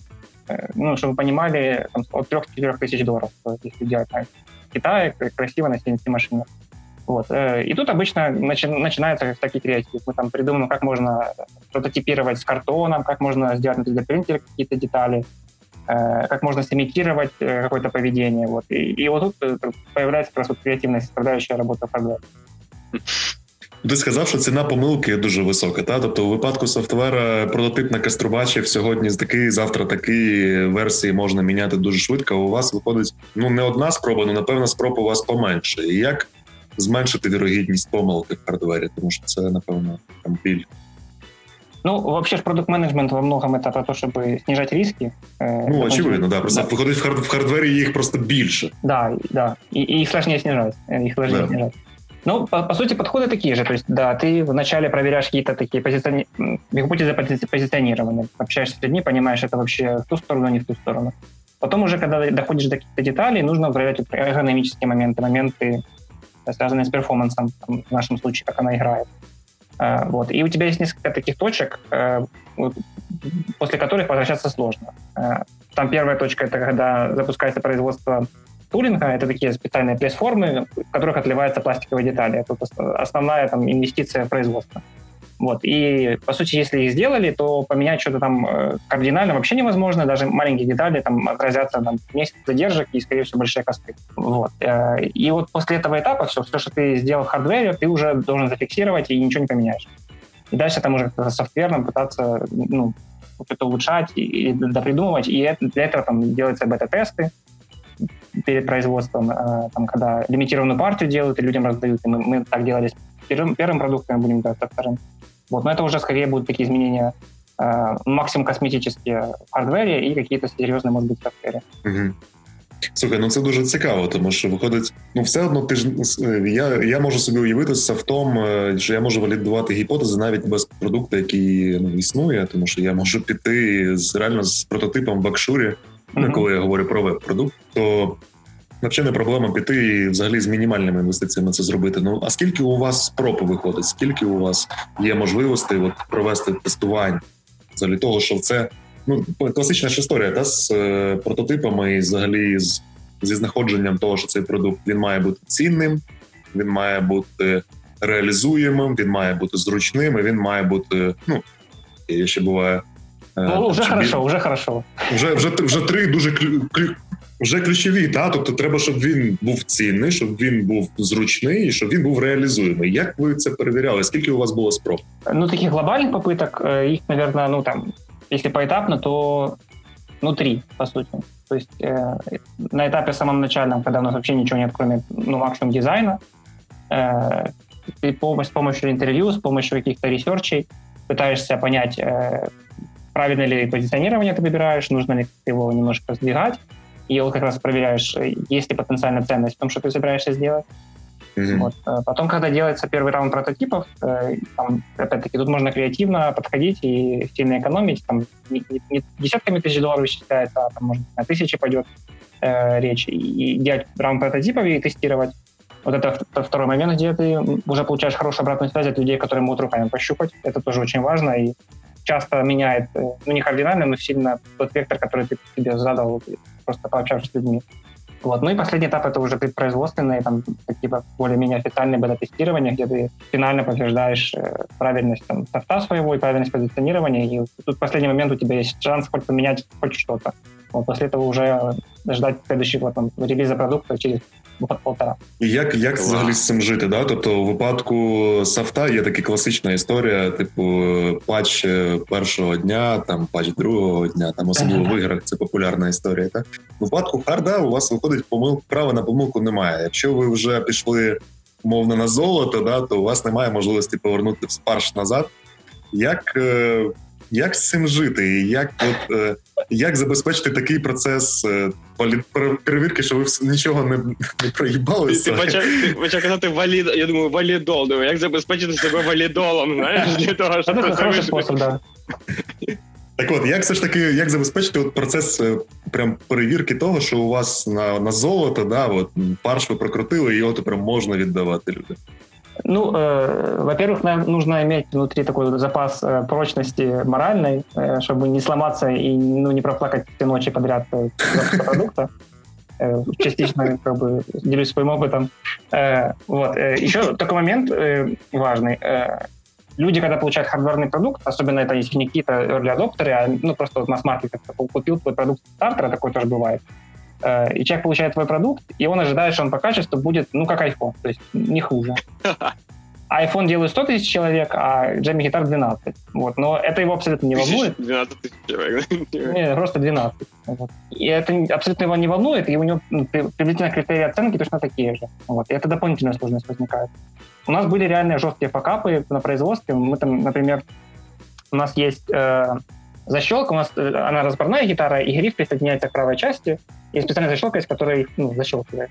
ну, чтобы вы понимали, там, от 3-4 тысяч долларов, если делать на Китае красиво на CNC машинах. Вот. Э, и тут обычно начи- начинается такие креатив. Мы там придумываем, как можно прототипировать с картоном, как можно сделать на 3D-принтере какие-то детали, э, как можно сымитировать э, какое-то поведение. Вот. И, и вот тут появляется как раз вот креативная составляющая работы хардвера. Ти сказав, що ціна помилки дуже висока. Та тобто, у випадку софтвера прототип на каструбачів сьогодні з такий, завтра такі версії можна міняти дуже швидко. У вас виходить ну не одна спроба, але напевно спроб у вас поменше. І як зменшити вірогідність помилки в хардвері, тому що це напевно там біль. Ну, вообще, продукт-менеджмент во многом это про то, чтобы снижать риски. Э, ну, очевидно, да. Просто да. выходит в, хард, в хардвере их просто больше. Да, да. И, и их сложнее снижать. Их сложнее да. снижать. Ну, по, по сути, подходы такие же. То есть, да, ты вначале проверяешь какие-то такие позициони... гипотезы позиционирования, общаешься с людьми, понимаешь, это вообще в ту сторону, не в ту сторону. Потом уже, когда доходишь до каких-то деталей, нужно проверять эргономические моменты, моменты, связанные с перформансом, в нашем случае, как она играет. А, вот. И у тебя есть несколько таких точек, э, после которых возвращаться сложно. Э, там первая точка — это когда запускается производство тулинга. Это такие специальные пресс-формы, в которых отливаются пластиковые детали. Это основная там, инвестиция в производство. Вот. И, по сути, если их сделали, то поменять что-то там э, кардинально вообще невозможно. Даже маленькие детали там отразятся там, месяц задержек и, скорее всего, большие косты. Вот. Э, и вот после этого этапа все, все, что ты сделал в хардвере, ты уже должен зафиксировать и ничего не поменяешь. И дальше там уже софтверно пытаться ну, это улучшать и, допридумывать. И это, для этого там делаются бета-тесты, перед производством, э, там, когда лимитированную партию делают и людям раздают. И мы, мы так делали с первым, первым продуктом, будем делать со вторым. Вот. Но это уже скорее будут такие изменения э, максимум косметические в хардвере і якісь серйозні, може бути, в софтвері. Угу. Слухай, ну це дуже цікаво, тому що виходить, ну все одно ти ж я я можу собі уявити софтом, е, що я можу валідувати гіпотези навіть без продукту, який ну, існує, тому що я можу піти з реально з прототипом в Акшурі, mm-hmm. коли я говорю про веб-продукт, то взагалі не проблема піти і взагалі з мінімальними інвестиціями це зробити. Ну а скільки у вас спроб виходить? Скільки у вас є можливостей от провести тестування взагалі того, що це ну класична ж історія та з е, прототипами і взагалі з зі знаходженням того, що цей продукт він має бути цінним, він має бути реалізуємим, він має бути зручним, і він має бути ну ще буває. Е, ну, вже хорошо, вже хорошо. Вже вже вже три дуже вже ключові, та тобто треба, щоб він був цінний, щоб він був зручний і щоб він був реалізуємий. Як ви це перевіряли? Скільки у вас було спроб? Ну таких глобальних попиток, их, наверное, ну там, если поэтапно, то ну три, по сути. То есть э, на этапе самом начальном, когда у нас вообще ничего нет, кроме ну, максимум дизайна, э, ты по, с помощью интервью, с помощью каких-то ресерчей пытаешься понять, э, правильно ли позиционирование ты выбираешь, нужно ли его немножко сдвигать, и вот как раз проверяешь, есть ли потенциальная ценность в том, что ты собираешься сделать. Mm-hmm. Вот. Э, потом, когда делается первый раунд прототипов, э, там, опять-таки, тут можно креативно подходить и сильно экономить. Там не, не десятками тысяч долларов считается, а там, может, на тысячи пойдет э, речь. И, и делать раунд прототипов и тестировать. Вот это второй момент, где ты уже получаешь хорошую обратную связь от людей, которые могут руками пощупать. Это тоже очень важно. И часто меняет, э, ну не кардинально, но сильно тот вектор, который ты себе задал, просто пообщавшись с людьми. Вот. Ну и последний этап это уже предпроизводственные, там, типа более-менее официальные бета-тестирования, где ты финально подтверждаешь э, правильность там, софта своего и правильность позиционирования. И тут в последний момент у тебя есть шанс хоть поменять хоть что-то. Вот после этого уже ждать следующего там, релиза продукта через полтора. І як як взагалі з цим жити? Да? Тобто, у випадку софта є така класична історія, типу патч першого дня, там патч другого дня, там особливо в іграх це популярна історія. Так? В випадку харда у вас виходить помилку, права на помилку немає. Якщо ви вже пішли умовно на золото, да, то у вас немає можливості повернути в спарш назад. Як е, як з цим жити? Як от, е, як забезпечити такий процес е, перевірки, що ви нічого не не проїбалися? Ти почав ти почав казати валід. Я думаю, валідол. Думаю, як забезпечити себе валідолом? Знаєш, для того, щоб це хороший спосіб, да. Так от, як все ж таки, як забезпечити от процес е, прям перевірки того, що у вас на на золото, да, от парш ви прокрутили, і його тепер можна віддавати людям? Ну, э, во-первых, нужно иметь внутри такой запас э, прочности моральной, э, чтобы не сломаться и ну, не проплакать все ночи подряд э, продукта. Э, частично как бы делюсь своим опытом. Э, вот. Э, еще такой момент важный. Люди, когда получают хардверный продукт, особенно это если не какие-то early adopterы, а ну, просто вот масс-маркет купил твой продукт стартера, такое тоже бывает, и человек получает твой продукт, и он ожидает, что он по качеству будет, ну, как iPhone, то есть не хуже. iPhone делает 100 тысяч человек, а Jammy Guitar 12. Вот. Но это его абсолютно не волнует. 12 тысяч человек. Нет, просто 12. Вот. И это абсолютно его не волнует, и у него ну, приблизительно критерии оценки точно такие же. Вот. И это дополнительная сложность возникает. У нас были реальные жесткие факапы на производстве. Мы там, например, у нас есть э, защелка, у нас э, она разборная гитара, и гриф присоединяется к правой части, и специальная защелка, из которой ну, защелкивает.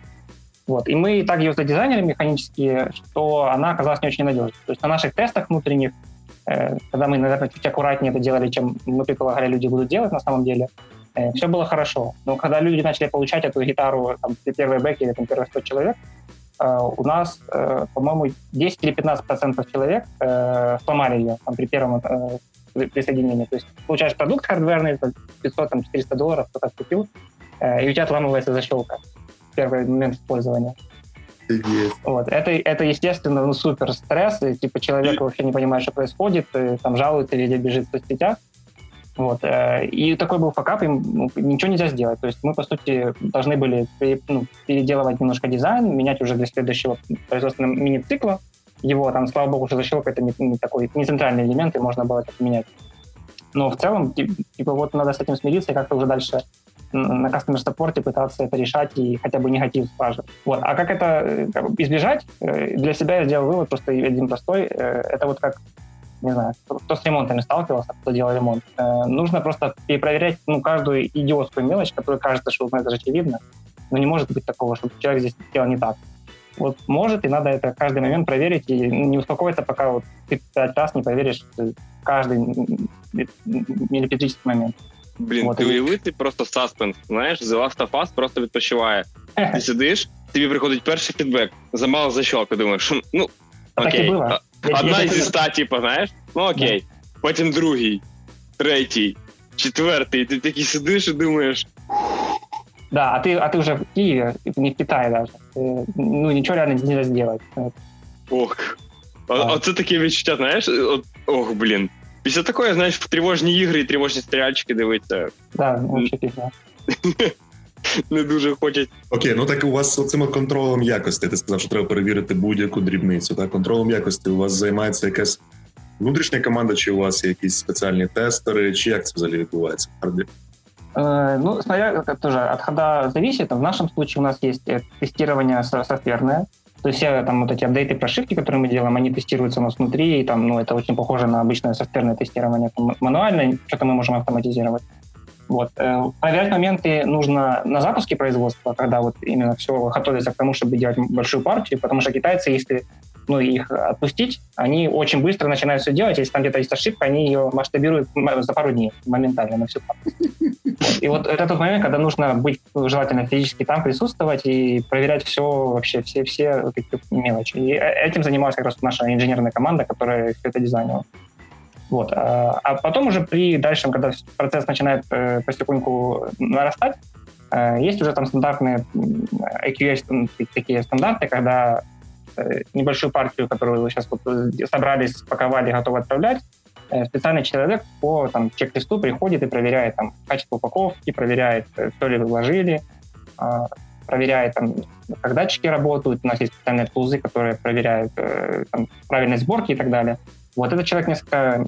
Вот. И мы так ее задизайнили механически, что она оказалась не очень надежной. То есть на наших тестах внутренних, э, когда мы, наверное, чуть аккуратнее это делали, чем мы предполагали, люди будут делать на самом деле, э, все было хорошо. Но когда люди начали получать эту гитару, там, первые бэки или там, первые 100 человек, э, у нас, э, по-моему, 10 или 15 процентов человек э, сломали ее там, при первом э, присоединении. То есть получаешь продукт хардверный, 500-400 долларов кто-то купил, э, и у тебя отламывается защелка первый момент использования. Вот. Это, это, естественно, ну, супер стресс, и, типа человек вообще не понимает, что происходит, и, там жалуется или бежит в соцсетях. Вот. Э, и такой был факап, и ну, ничего нельзя сделать. То есть мы, по сути, должны были ну, переделывать немножко дизайн, менять уже для следующего производственного мини-цикла. Его там, слава богу, уже защелка это не, не такой, не центральный элемент, и можно было это поменять. Но в целом, типа, вот надо с этим смириться и как-то уже дальше на customer support пытаться это решать и хотя бы негатив спрашивать. Вот. А как это э, избежать? Э, для себя я сделал вывод просто один простой. Э, это вот как не знаю, кто с ремонтами сталкивался, кто делал ремонт. нужно просто перепроверять ну, каждую идиотскую мелочь, которая кажется, что ну, это же очевидно, но не может быть такого, что человек здесь сделал не так Вот может, и надо это каждый момент проверить, и не успокоиться, пока вот ты пять раз не проверишь каждый миллипетрический момент. Блін, От, ти уяви, ти просто саспенс, знаєш, The Last of Us просто відпочиває. Ти сидиш, тобі приходить перший фідбек, замало защелка, думаєш, ну, окей. Одна зі ста, типу, знаєш, ну окей. Потім другий, третій, четвертий, ти такий сидиш і думаєш. Да, а ты, а ты уже в Киеве, не в Китае даже. Ну, ничего реально нельзя сделать. Ох. А. Оце таке відчуття, знаєш? Ох, блін. Після такої, знаєш, в тривожні ігри і тривожні стріляльчики дивитися. Да, взагалі пізно. Не дуже хочуть. Окей, ну так у вас з цим контролем якості. Ти сказав, що треба перевірити будь-яку дрібницю. Так, контролем якості у вас займається якась внутрішня команда, чи у вас є якісь спеціальні тестери, чи як це взагалі відбувається? Э, ну, смотря тоже от хода зависит. В нашем случае у нас есть э, тестирование софтверное, То есть все там вот эти апдейты, прошивки, которые мы делаем, они тестируются у нас внутри, и там, ну, это очень похоже на обычное софтверное тестирование. Там, мануальное, что-то мы можем автоматизировать. Вот. Э, проверять моменты нужно на запуске производства, когда вот именно все готовится к тому, чтобы делать большую партию, потому что китайцы, если ну, их отпустить, они очень быстро начинают все делать. Если там где-то есть ошибка, они ее масштабируют за пару дней, моментально на всю. И вот это тот момент, когда нужно быть желательно физически там присутствовать и проверять все вообще, все, все мелочи. И э, этим занималась как раз наша инженерная команда, которая все это дизайнила. Вот. А, а потом уже при дальшем, когда процесс начинает э, потихоньку нарастать, э, есть уже там стандартные AQS, такие стандарты, когда небольшую партию, которую вы сейчас вот э, собрались, спаковали, готовы отправлять, э, специальный человек по там, чек-листу приходит и проверяет там, качество упаковки, проверяет, все ли вы вложили, а, проверяет, там, как датчики работают. У нас есть специальные тулзы, которые проверяют там, правильность сборки и так далее. Вот этот человек несколько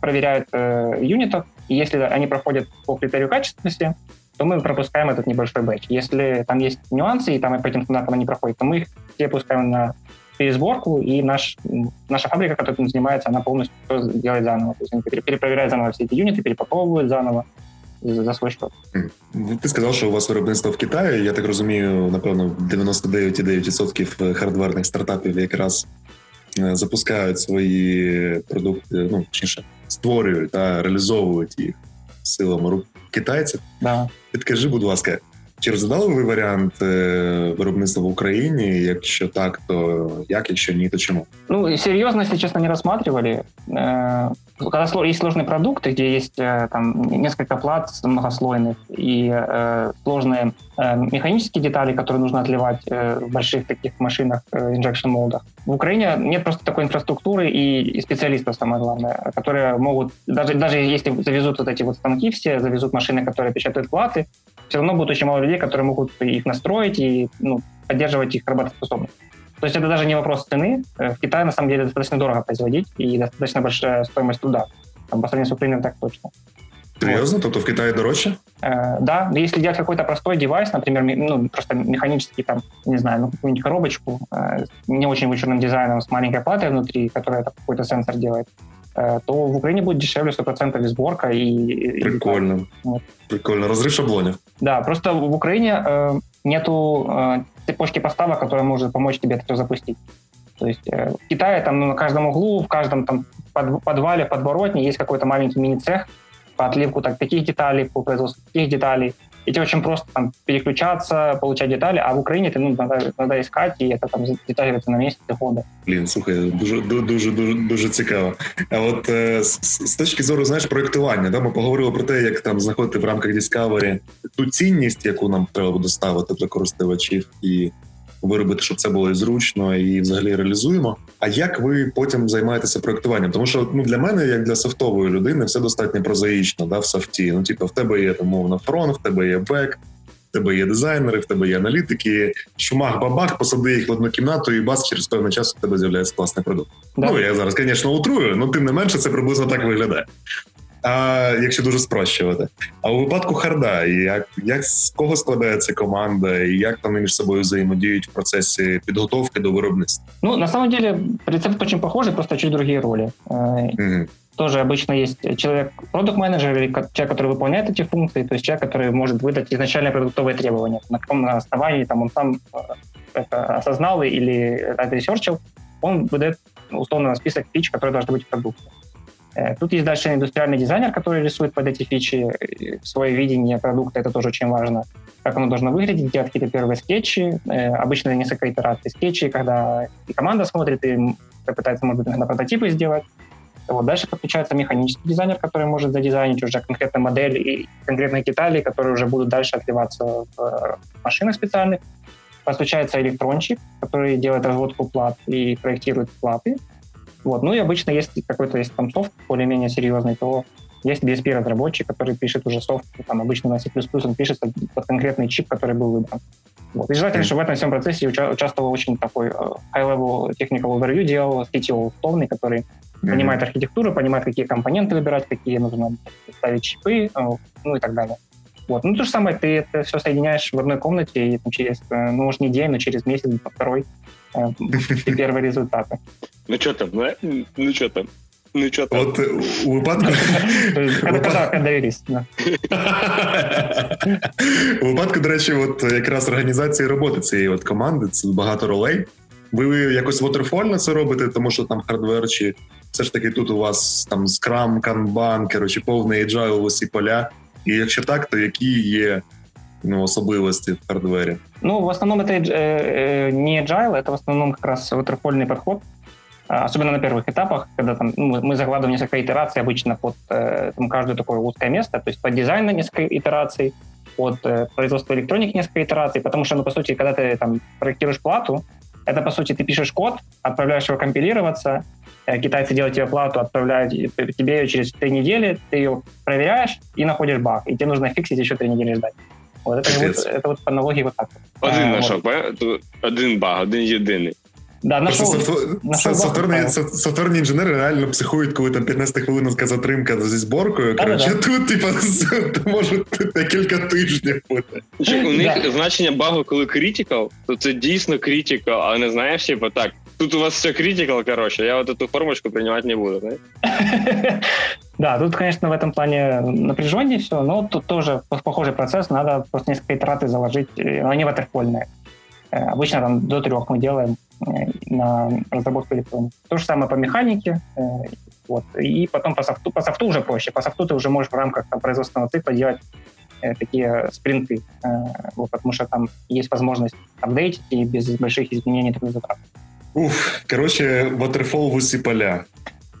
проверяет э, юнитов, и если они проходят по критерию качественности, то мы пропускаем этот небольшой бэч. Если там есть нюансы, и там по этим стандартам они проходят, то мы их все пускаем на пересборку, и наш, наша фабрика, которая этим занимается, она полностью все делает заново. То есть они перепроверяють заново все эти юниты, перепаковывают заново за свой счет. Ти сказав, що у вас виробництво в Китаї. Я так розумію, напевно, 99,9% хардверних стартапів якраз е, запускають свої продукти, ну точніше, створюють та реалізовують їх силами рук китайців. Да. Підкажи, будь ласка, Чи розглядали ви варіант е, виробництва в Україні? Якщо так, то як, якщо ні, то чому? Ну, серьезно, если честно, не рассматривали. Э, когда есть сложные продукты, где есть э, там несколько плат многослойных и э, сложные механические детали, которые нужно отливать в больших таких машинах, injection молдах. В Украине нет просто такой инфраструктуры и, специалистов, самое главное, которые могут, даже, даже если завезут вот эти вот станки все, завезут машины, которые печатают платы, все равно будет очень мало людей, которые могут их настроить и ну, поддерживать их работоспособность. То есть это даже не вопрос цены. Э, в Китае, на самом деле, достаточно дорого производить и достаточно большая стоимость труда. Там, по сравнению с Украиной так точно. Серьезно? Вот. Тобто в Китае дороже? Э, да, если делать какой-то простой девайс, например, ну, просто механический, там, не знаю, ну, какую-нибудь коробочку, э, не очень вычурным дизайном с маленькой платой внутри, которая какой-то сенсор делает, то в Украине будет дешевле 100% и сборка. И, Прикольно. И, вот. Прикольно. Разрыв шаблонов. Да, просто в Украине э, нету э, цепочки поставок, которая может помочь тебе это все запустить. То есть э, в Китае там ну, на каждом углу, в каждом там под, подвале, подворотне есть какой-то маленький мини-цех по отливку так, таких деталей, по производству таких деталей. И тебе очень просто там переключаться, получать детали, а в Україні ти ну надо, надо искать, і это, там деталюється на місці года. Блін, слухай, дуже дуже дуже цікаво. А от е, з, з точки зору знаєш проектування, да, ми поговорили про те, як там знаходити в рамках Discovery ту цінність, яку нам треба буде ставити для користувачів, і виробити, щоб це було і зручно і взагалі реалізуємо. А як ви потім займаєтеся проектуванням? Тому що ну для мене, як для софтової людини, все достатньо прозаїчно, да, в софті. Ну, типу, в тебе є там мовно фронт, в тебе є бек. В тебе є дизайнери, в тебе є аналітики, шумах, бабах, посади їх в одну кімнату, і бас через певний час у тебе з'являється класний продукт. Да. Ну я зараз, звісно, утрую, але тим не менше це приблизно так виглядає а якщо дуже спрощувати. А у випадку харда, як як з кого складається команда, і як вони між собою взаємодіють в процесі підготовки до виробництва? Ну на самом деле рецепт очень похожий, просто чуть другие роли. Mm-hmm. Тоже обычно есть человек, продукт менеджер или человек, который выполняет эти функции, то есть человек, который может выдать изначально продуктовые требования, на каком основании там он сам это осознал или отресерчил, он выдает условно список фич, которые должны быть в продукте. Э, тут есть дальше индустриальный дизайнер, который рисует под эти фичи свое видение продукта, это тоже очень важно, как оно должно выглядеть, делать какие-то первые скетчи, э, обычно несколько итераций скетчей, когда и команда смотрит, и пытается, может быть, иногда прототипы сделать. Вот. Дальше подключается механический дизайнер, который может задизайнить уже конкретную модель и конкретные детали, которые уже будут дальше отливаться в э, машинах специальных. Подключается электрончик, который делает разводку плат и проектирует платы. Вот. Ну и обычно, если какой-то есть там софт более-менее серьезный, то есть DSP-разработчик, который пишет уже софт, там обычно на C++, он пишется под конкретный чип, который был выбран. Вот. И желательно, чтобы в этом всем процессе уча- участвовал очень такой uh, high-level technical overview делал CTO условный, который mm-hmm. понимает архитектуру, понимает, какие компоненты выбирать, какие нужно ставить чипы, uh, ну и так далее. Вот. Ну, то же самое, ты это все соединяешь в одной комнате, и там, через, э, ну, может, не день, но через месяц, второй, э, первые результаты. Ну, что там, да? Ну, что там? Ну, що там? От у випадку. У випадку, до речі, от якраз організації роботи цієї от команди, це багато ролей. Ви якось waterfall це робите, тому що там хардвер, чи все ж таки тут у вас там скрам, канбан, коротше, повний agile, усі поля. І якщо так, то які є ну, особливости в hardware? Ну, в основном это э, не agile, это в основном как раз waterfall ный подход, особенно на первых этапах, когда там, ну, мы закладываем несколько итераций обычно под э, там, каждое такое узкое место, то есть под дизайн несколько итераций, под э, производство электроники несколько итераций, потому что, ну, по сути, когда ты там проектируешь плату, это, по сути, ты пишешь код, отправляешь его компилироваться, э, китайцы делают тебе плату, отправляют тебе ее через три недели, ты ее проверяешь и находишь баг, и тебе нужно фиксить еще три недели ждать. Вот это, вот, это вот по аналогии вот так. Один а, нашов, вот. один баг, один єдиний. Да, нашел, нашел софтверні, софтверні інженери реально психують, коли там 15 хвилинка затримка зі зборкою. Коротше, да, тут, типа, може декілька тижнів бути. У них да. значення багу, коли критикал, то це дійсно критикал, а не знаєш, типа так. Тут у вас все критикал, короче, я вот эту формочку принимать не буду, да? Да, тут, конечно, в этом плане напряженнее все, но тут тоже похожий процесс, надо просто несколько итераций заложить, но они ватерфольные. Э, обычно там до трех мы делаем э, на разработку электроники. То же самое по механике, э, вот, и потом по софту, по софту уже проще. По софту ты уже можешь в рамках там, производственного цикла делать э, такие спринты, э, вот, потому что там есть возможность апдейтить и без больших изменений затрат. Уф, короче, waterfall выси поля.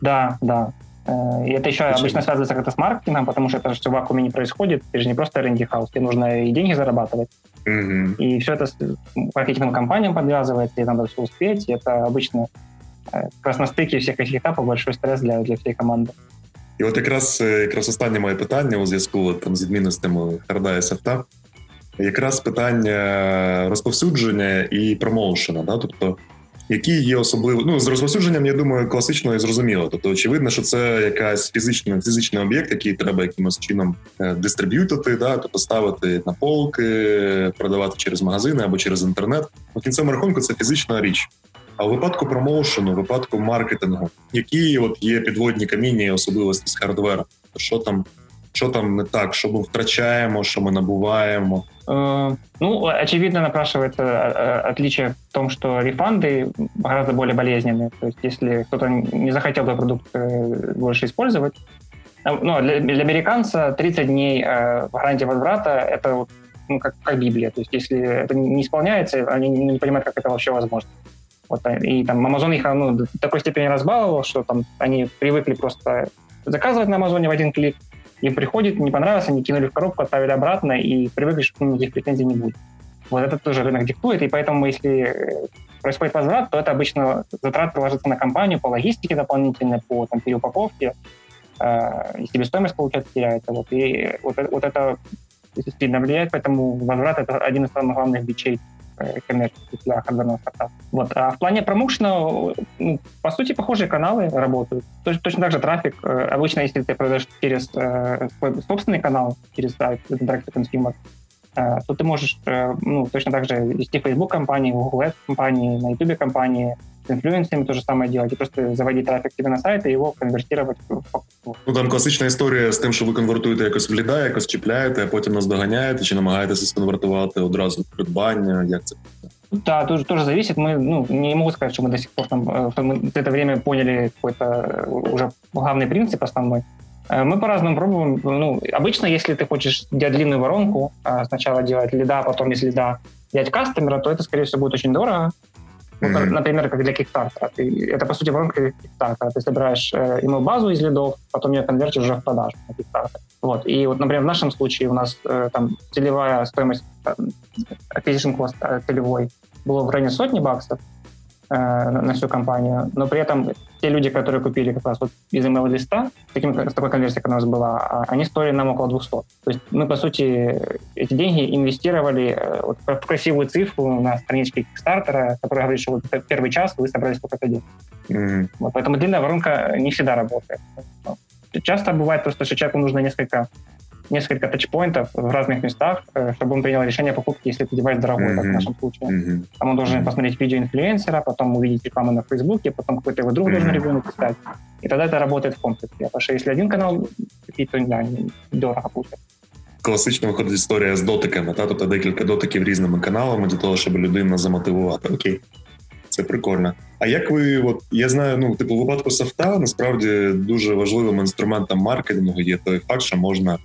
Да, да. Э, и это еще Почему? обычно связывается как-то с маркетингом, потому что это же все в вакууме не происходит. Ты же не просто R&D хаус, тебе нужно и деньги зарабатывать. Mm-hmm. И все это с маркетинговым компаниям подвязывается, и надо все успеть. И это обычно как раз на стыке всіх этих етапів большой стрес для для всієї команди. І от якраз якраз останнє моє питання у зв'язку там з відмінностями харда і софта, якраз питання розповсюдження і промоушена. Да? Тобто, які є особливо ну з розповсюдженням, я думаю, класично і зрозуміло. Тобто, очевидно, що це якась фізична фізичний об'єкт, який треба якимось чином дистриб'ютити, да, тобто ставити на полки, продавати через магазини або через інтернет. У кінцевому рахунку це фізична річ. А у випадку промоушену, у випадку маркетингу, які от є підводні каміння і особливості з хардвера, що там що там не так, що ми втрачаємо, що мы набуваем? Э, ну, очевидно, напрашивается э, э, отличие в том, что рефанды гораздо более болезненные. То есть, если кто-то не захотел бы продукт больше использовать, ну, для, для американца 30 дней гарантия возврата — это ну, как, как Библия. То есть, если это не исполняется, они не понимают, как это вообще возможно. Вот, и там Amazon их ну, до такой степени разбаловал, что там они привыкли просто заказывать на Амазоне в один клик, им приходит, не понравилось, они кинули в коробку, отправили обратно и привыкли, что никаких претензий не будет. Вот это тоже рынок диктует, и поэтому если э, происходит возврат, то это обычно затраты ложатся на компанию по логистике дополнительной, по там, переупаковке, э, и себестоимость, получается, теряется. Вот, и вот, вот это сильно влияет, поэтому возврат — это один из самых главных бичей коммерческих для хардверного стартапа. Вот. А в плане промоушена, ну, по сути, похожие каналы работают. Точно, точно так же трафик. Э, обычно, если ты продаешь через э, свой собственный канал, через Direct to Consumer, э, то ты можешь ну, точно так же вести Facebook компании, Google Ads компании, на YouTube компании, с инфлюенсерами то же самое делать, и просто заводить трафик тебе на сайт и его конвертировать в покупку. Ну там класична історія з тим, що ви конвертуєте якось в ліда, якось чіпляєте, а потім наздоганяєте, чи намагаєтеся сконвертувати одразу в придбання, як це? Да, тоже, тоже зависит. Мы, ну, не могу сказать, что мы до сих пор там, э, что мы в это время поняли какой-то э, уже главный принцип основной. Э, мы по-разному пробуем. Ну, обычно, если ты хочешь делать длинную воронку, сначала делать лида, потом из лида делать кастомера, то это, скорее всего, будет очень дорого. Mm-hmm. Например, как для Kickstarter. Ты, это, по сути, воронка Kickstarter. Ты собираешь э, email-базу из лидов, потом ее конвертишь уже в продажу на Kickstarter. Вот. И вот, например, в нашем случае у нас э, там целевая стоимость э, acquisition cost э, целевой была в районе сотни баксов, на всю компанию, но при этом те люди, которые купили как раз вот из email-листа, таким, с такой конверсией, как у нас была, а, они стоили нам около 200. То есть мы, по сути, эти деньги инвестировали э, вот в красивую цифру на страничке Kickstarter, которая говорит, что вот первый час вы собрали столько-то денег. Mm-hmm. Вот, поэтому длинная воронка не всегда работает. Часто бывает просто, что человеку нужно несколько несколько тачпоинтов в разных местах, э, чтобы он принял решение о покупке, если это девайс дорогой, mm-hmm. как в нашем случае. Mm-hmm. Там он должен посмотреть видео инфлюенсера, потом увидеть рекламу на Фейсбуке, потом какой-то его друг mm-hmm. должен ревью написать. И тогда это работает в комплексе. Потому что если один канал купить, то да, дорого будет. Класично виходить історія з дотиками, та тобто декілька дотиків різними каналами для того, щоб людину замотивувати. Окей, це прикольно. А як ви, от я знаю, ну типу, в випадку софта насправді дуже важливим інструментом маркетингу є той факт, що можна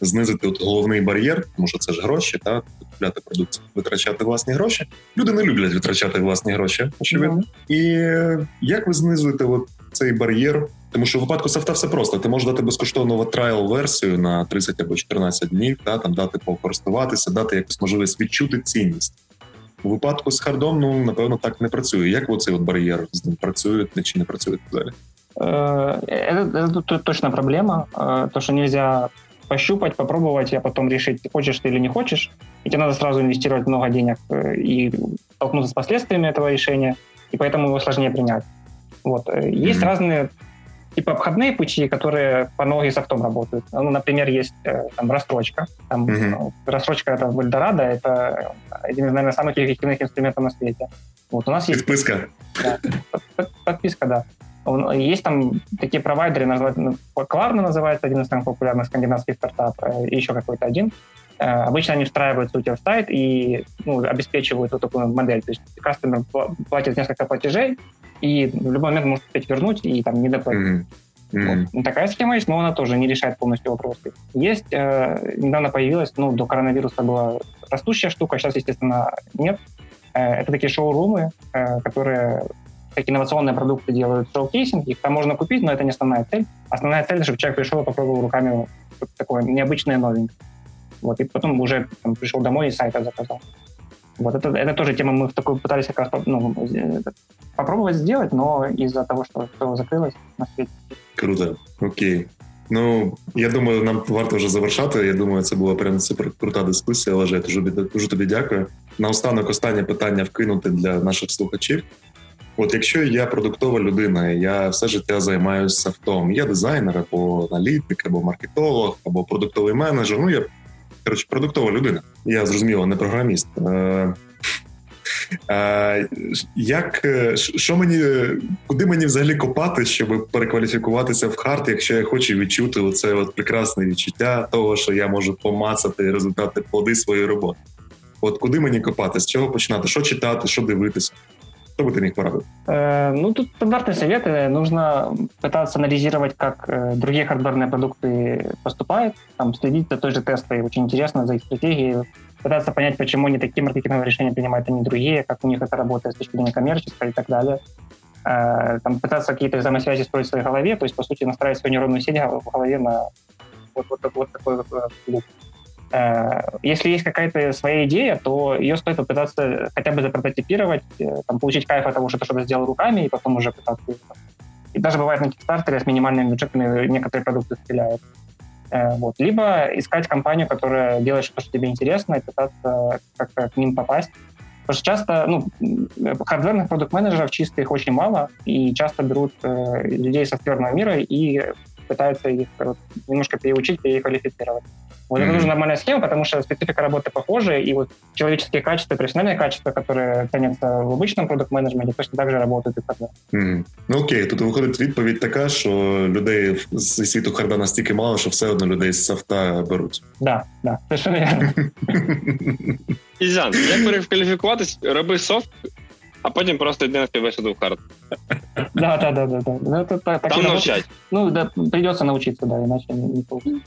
знизити от головний бар'єр, тому що це ж гроші, та купляти продукцію, витрачати власні гроші. Люди не люблять витрачати власні гроші, очевидно. Mm-hmm. І як ви знизуєте от цей бар'єр? Тому що в випадку софта все просто. Ти можеш дати безкоштовну трайл версію на 30 або 14 днів, та там дати покористуватися, дати якусь можливість відчути цінність. У випадку з хардом, ну напевно, так не працює. Як оцей от бар'єр з ним працює чи не працює далі? Это, это точно проблема, то, что нельзя пощупать, попробовать, а потом решить, хочешь ты или не хочешь. И тебе надо сразу инвестировать много денег э, и столкнуться с последствиями этого решения, и поэтому его сложнее принять. Вот. Э, есть mm-hmm. разные типа обходные пути, которые по аналогии софтом работают. Ну, например, есть э, там рассрочка. Там, mm-hmm. рассрочка это в Эльдорадо, это один из, наверное, самых эффективных инструментов на свете. Вот у нас есть... Подписка. Да, подписка, да. Есть там такие провайдеры, ну, Klarna называется, один из самых популярных скандинавских стартапов, э, и еще какой-то один. Э, обычно они встраиваются у тебя в сайт и ну, обеспечивают вот такую модель. То есть кастомер платит несколько платежей, и в любой момент может успеть вернуть и там не доплатить. Mm-hmm. Mm-hmm. Вот. Такая схема есть, но она тоже не решает полностью вопросы. Есть, э, недавно появилась, ну, до коронавируса была растущая штука, сейчас, естественно, нет. Э, это такие шоурумы, э, которые такие инновационные продукты делают шоу-кейсинг, их там можно купить, но это не основная цель. Основная цель, чтобы человек пришел и попробовал руками что-то такое необычное, новенькое. Вот, и потом уже там, пришел домой и сайта заказал. Вот это, это тоже тема, мы в такую пытались как раз ну, попробовать сделать, но из-за того, что все закрылось на свете. Круто, окей. Ну, я думаю, нам варто вже завершати. Я думаю, це була прям супер крута дискусія. Олеже, я дуже, дуже тобі дякую. Наостанок останнє питання вкинути для наших слухачів. От якщо я продуктова людина, я все життя займаюся автом, я дизайнер або аналітик, або маркетолог, або продуктовий менеджер. Ну я коротше продуктова людина. Я зрозуміло, не програміст. Е, е, як що мені, куди мені взагалі копати, щоб перекваліфікуватися в хард, якщо я хочу відчути оце от прекрасне відчуття того, що я можу помацати результати плоди своєї роботи? От куди мені копати, з чого починати, що читати, що дивитися? Что бы ты мог порадовать? Э, ну, тут стандартные советы. Нужно пытаться анализировать, как э, другие хардверные продукты поступают, там, следить за той же тестой. Очень интересно за их стратегией. Пытаться понять, почему они такие маркетинговые решения принимают, а не другие, как у них это работает с точки зрения коммерческой и так далее. Э, там, пытаться какие-то взаимосвязи строить в своей голове, то есть, по сути, настраивать свою нейронную сеть в голове на вот, вот, вот такой вот. Э, если есть какая-то своя идея, то ее стоит попытаться хотя бы запрототипировать, э, там, получить кайф от того, что ты что-то сделал руками, и потом уже пытаться... И даже бывает на Kickstarter с минимальными бюджетами некоторые продукты стреляют. Э, вот. Либо искать компанию, которая делает что-то, что тебе интересно, и пытаться как-то к ним попасть. Потому что часто, ну, хардверных продукт-менеджеров чистых очень мало, и часто берут э, людей софтверного мира и пытаются их вот, немножко переучить, переквалифицировать. Вот mm-hmm. это тоже нормальная схема, потому что специфика работы похожа, и вот человеческие качества, профессиональные качества, которые ценятся в обычном продукт-менеджменті, точно так же работают і в Mm-hmm. Ну окей, тут виходить відповідь така, що людей з світу харда настільки мало, що все одно людей з софта беруть. Да, да, совершенно верно. Ізян, як перекваліфікуватись, роби софт, а потім просто йди на співбесіду в хард. Да, да, да, да, да. Ну, это, так, Там навчать. Ну, да, придется научиться, да, иначе не, не получится.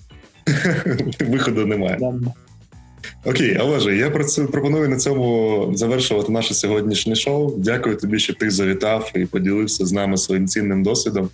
Виходу немає. Окей, Олеже, я пропоную на цьому завершувати наше сьогоднішнє шоу. Дякую тобі, що ти завітав і поділився з нами своїм цінним досвідом.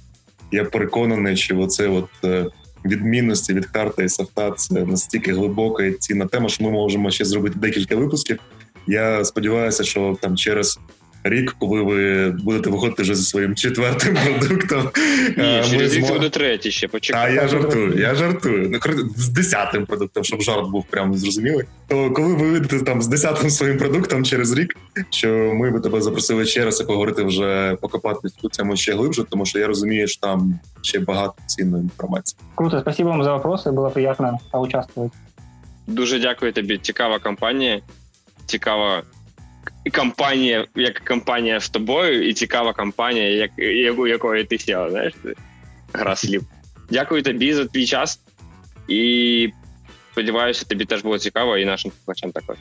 Я переконаний, що оце от е, відмінності від карти і софта це настільки глибока і цінна тема, що ми можемо ще зробити декілька випусків. Я сподіваюся, що там через рік, коли ви будете виходити вже зі своїм четвертим продуктом. Ні, через рік буде третій ще почекай. А я жартую, я жартую. Ну, з десятим продуктом, щоб жарт був прямо зрозумілий. То коли ви вийдете там з десятим своїм продуктом через рік, що ми би тебе запросили ще раз і поговорити вже покопатись у цьому ще глибше, тому що я розумію, що там ще багато цінної інформації. Круто, спасибо вам за вопроси. Було приємно поучаствувати. Дуже дякую тобі. Цікава кампанія. Цікава компанія, як компанія з тобою, і цікава компанія, як, яку, якої ти сіла, знаєш, гра слів. Дякую тобі за твій час. І сподіваюся, тобі теж було цікаво, і нашим слухачам також.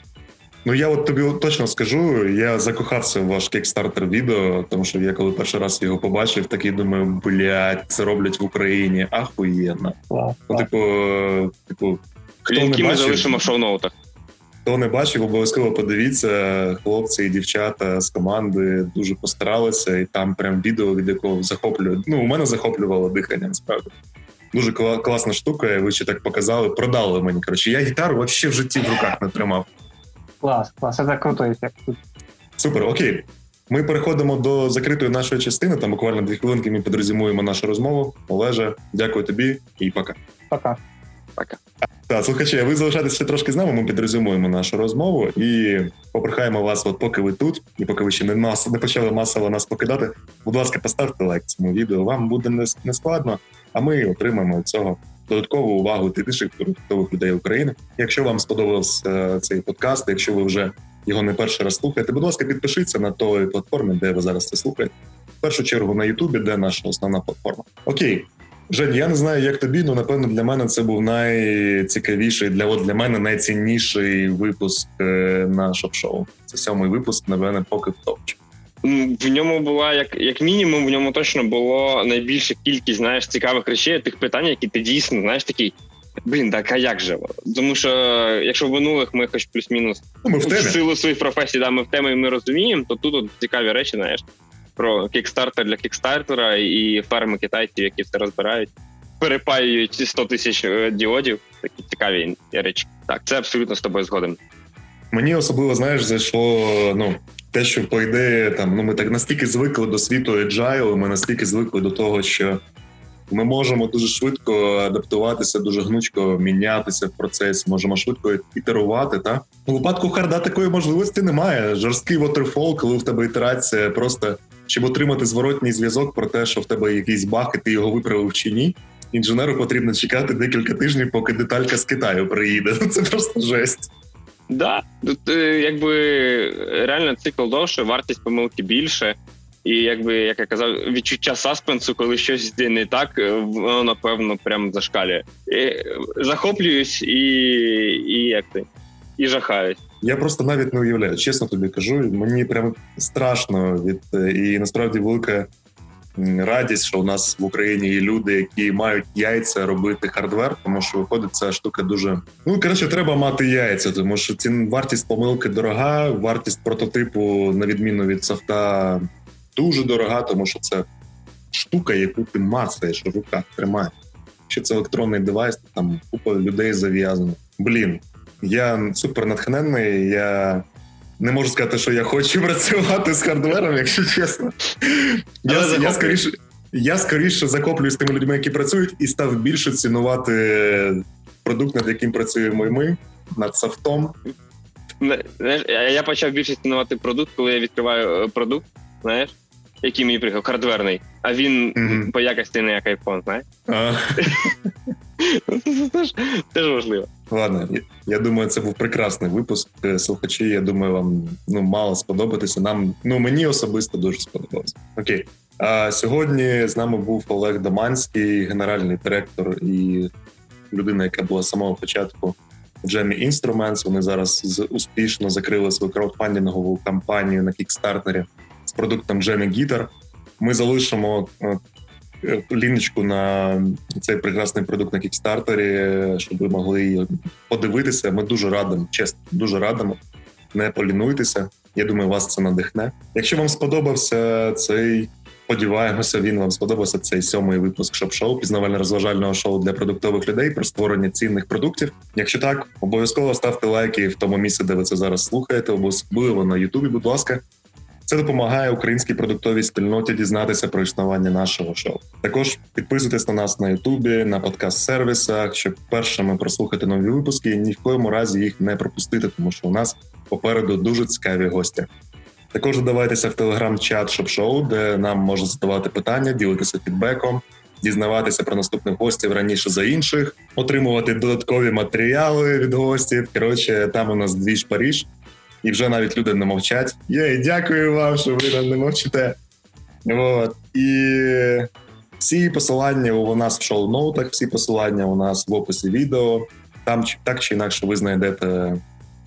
Ну, я от тобі точно скажу, я закохався в ваш кікстартер відео, тому що я коли перший раз його побачив, такий думаю, блядь, це роблять в Україні. Ахуєнно. Ну, типу, типу, хто Лінки ми залишимо в шоу-ноутах. Хто не бачив, обов'язково подивіться. Хлопці і дівчата з команди дуже постаралися, і там прям відео, від якого захоплює. Ну, у мене захоплювало дихання, насправді. Дуже класна штука. Ви ще так показали, продали мені. Коротше, я гітару взагалі в житті в руках не тримав. Клас, клас, це круто ефект. Супер, окей. Ми переходимо до закритої нашої частини. Там буквально дві хвилинки ми підрозумуємо нашу розмову. Олеже, дякую тобі і пока. Пока. Пока. Так, слухачі, ви залишайтеся трошки з нами. Ми підрезюмуємо нашу розмову і попрохаємо вас, от поки ви тут, і поки ви ще не мас, не почали масово нас покидати. Будь ласка, поставте лайк цьому відео. Вам буде не складно, а ми отримаємо цього додаткову увагу інших продуктових людей України. Якщо вам сподобався е, цей подкаст, якщо ви вже його не перший раз слухаєте, будь ласка, підпишіться на той платформі, де ви зараз це слухаєте. В першу чергу на Ютубі, де наша основна платформа. Окей. Жень, я не знаю, як тобі, але напевно для мене це був найцікавіший для от для мене найцінніший випуск е, на шоп-шоу. Це сьомий випуск, напевне, поки в топчі. в ньому була як як мінімум, в ньому точно було найбільша кількість знаєш цікавих речей, тих питань, які ти дійсно знаєш такий. Блін, так а як же? Тому що якщо в минулих ми хоч плюс-мінус ну, ми в, темі. в силу своїх професій, да, ми в темі і ми розуміємо, то тут от цікаві речі, знаєш, про кікстартер для кікстартера і ферми китайців, які все розбирають, перепаюють 100 тисяч е, діодів. Такі цікаві речі. Так, це абсолютно з тобою згоден. Мені особливо знаєш, зайшло ну те, що по ідеї там ну ми так настільки звикли до світу agile, ми настільки звикли до того, що ми можемо дуже швидко адаптуватися, дуже гнучко мінятися в процесі, можемо швидко ітерувати. Та у випадку харда такої можливості немає. Жорсткий waterfall, коли в тебе ітерація, просто щоб отримати зворотній зв'язок про те, що в тебе якийсь баг, і ти його виправив чи ні. Інженеру потрібно чекати декілька тижнів, поки деталька з Китаю приїде. Це просто жесть. Да, тут е, якби реально цикл довше, вартість помилки більше, і якби як я казав, відчуття suspense у, коли щось йде не так, е, воно напевно прям зашкалює. І Захоплююсь і і як ти і жахаюсь. Я просто навіть не уявляю, чесно тобі кажу. Мені прям страшно від е, і насправді велика радість, що у нас в Україні є люди, які мають яйця робити hardware, тому що виходить ця штука дуже ну коротше, треба мати яйця, тому що ці вартість помилки дорога, вартість прототипу, на відміну від софта, дуже дорога, тому що це штука, яку ти мацаєш в руках тримаєш. Це електронний девайс, там купа людей зав'язано. Блін, я супер натхненний. Я не можу сказати, що я хочу працювати з хардвером, якщо чесно. Я я, скоріше я скоріше захоплююсь тими людьми, які працюють, і став більше цінувати продукт, над яким працюємо і ми, над софтом. Знаєш, Я почав більше цінувати продукт, коли я відкриваю е, продукт, знаєш, який мені приїхав, хардверний, а він mm-hmm. по якості не як iPhone, знаєш? Це ж важливо. Ладно, я думаю, це був прекрасний випуск. Е, слухачі, я думаю, вам ну мало сподобатися. Нам ну мені особисто дуже сподобалося. Окей. А сьогодні з нами був Олег Доманський, генеральний директор і людина, яка була з самого початку в Jamie Instruments. Вони зараз успішно закрили свою краудфандингову кампанію на кікстартері з продуктом Jamie Guitar. Ми залишимо е, ліночку на цей прекрасний продукт на кікстартері, щоб ви могли подивитися. Ми дуже радимо, чесно, дуже радимо. Не полінуйтеся. Я думаю, вас це надихне. Якщо вам сподобався цей, сподіваємося, він вам сподобався цей сьомий випуск шоп-шоу, пізнавально-розважального шоу для продуктових людей про створення цінних продуктів. Якщо так, обов'язково ставте лайки в тому місці, де ви це зараз слухаєте. Обов'язково на Ютубі, будь ласка. Це допомагає українській продуктовій спільноті дізнатися про існування нашого шоу. Також підписуйтесь на нас на Ютубі, на подкаст-сервісах, щоб першими прослухати нові випуски і ні в коєму разі їх не пропустити, тому що у нас попереду дуже цікаві гості. Також додавайтеся в телеграм-чат шоп-шоу, де нам можна задавати питання, ділитися фідбеком, дізнаватися про наступних гостів раніше за інших, отримувати додаткові матеріали від гостів. Коротше, там у нас двіж Паріж і вже навіть люди не мовчать. Є, дякую вам, що ви не мовчите. От. І всі посилання у нас в шоу-ноутах, всі посилання у нас в описі відео. Там так чи інакше ви знайдете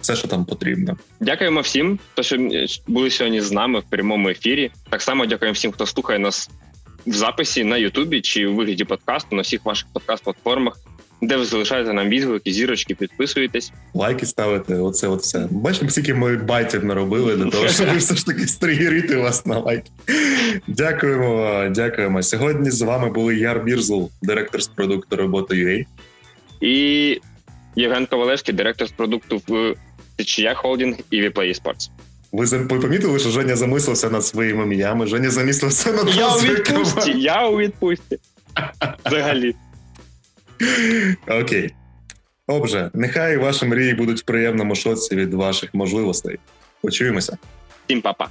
все, що там потрібно. Дякуємо всім, хто що були сьогодні з нами в прямому ефірі. Так само дякуємо всім, хто слухає нас в записі на Ютубі чи у вигляді подкасту на всіх ваших подкаст-платформах де ви залишаєте нам відгуки, зірочки, підписуєтесь. Лайки ставите, оце от все. Бачимо, скільки ми байтів наробили для того, щоб все ж таки стригерити вас на лайки. Дякуємо, дякуємо. Сьогодні з вами були Яр Бірзл, директор з продукту роботи UA. І Євген Ковалевський, директор з продукту в TCI Holding і Vplay Sports. Ви помітили, що Женя замислився над своїми ім'ями. Женя замислився над Я у відпустці, я у відпустці. Взагалі. Окей. Отже, нехай ваші мрії будуть в приємному шоці від ваших можливостей. Почуємося. Всім па-па.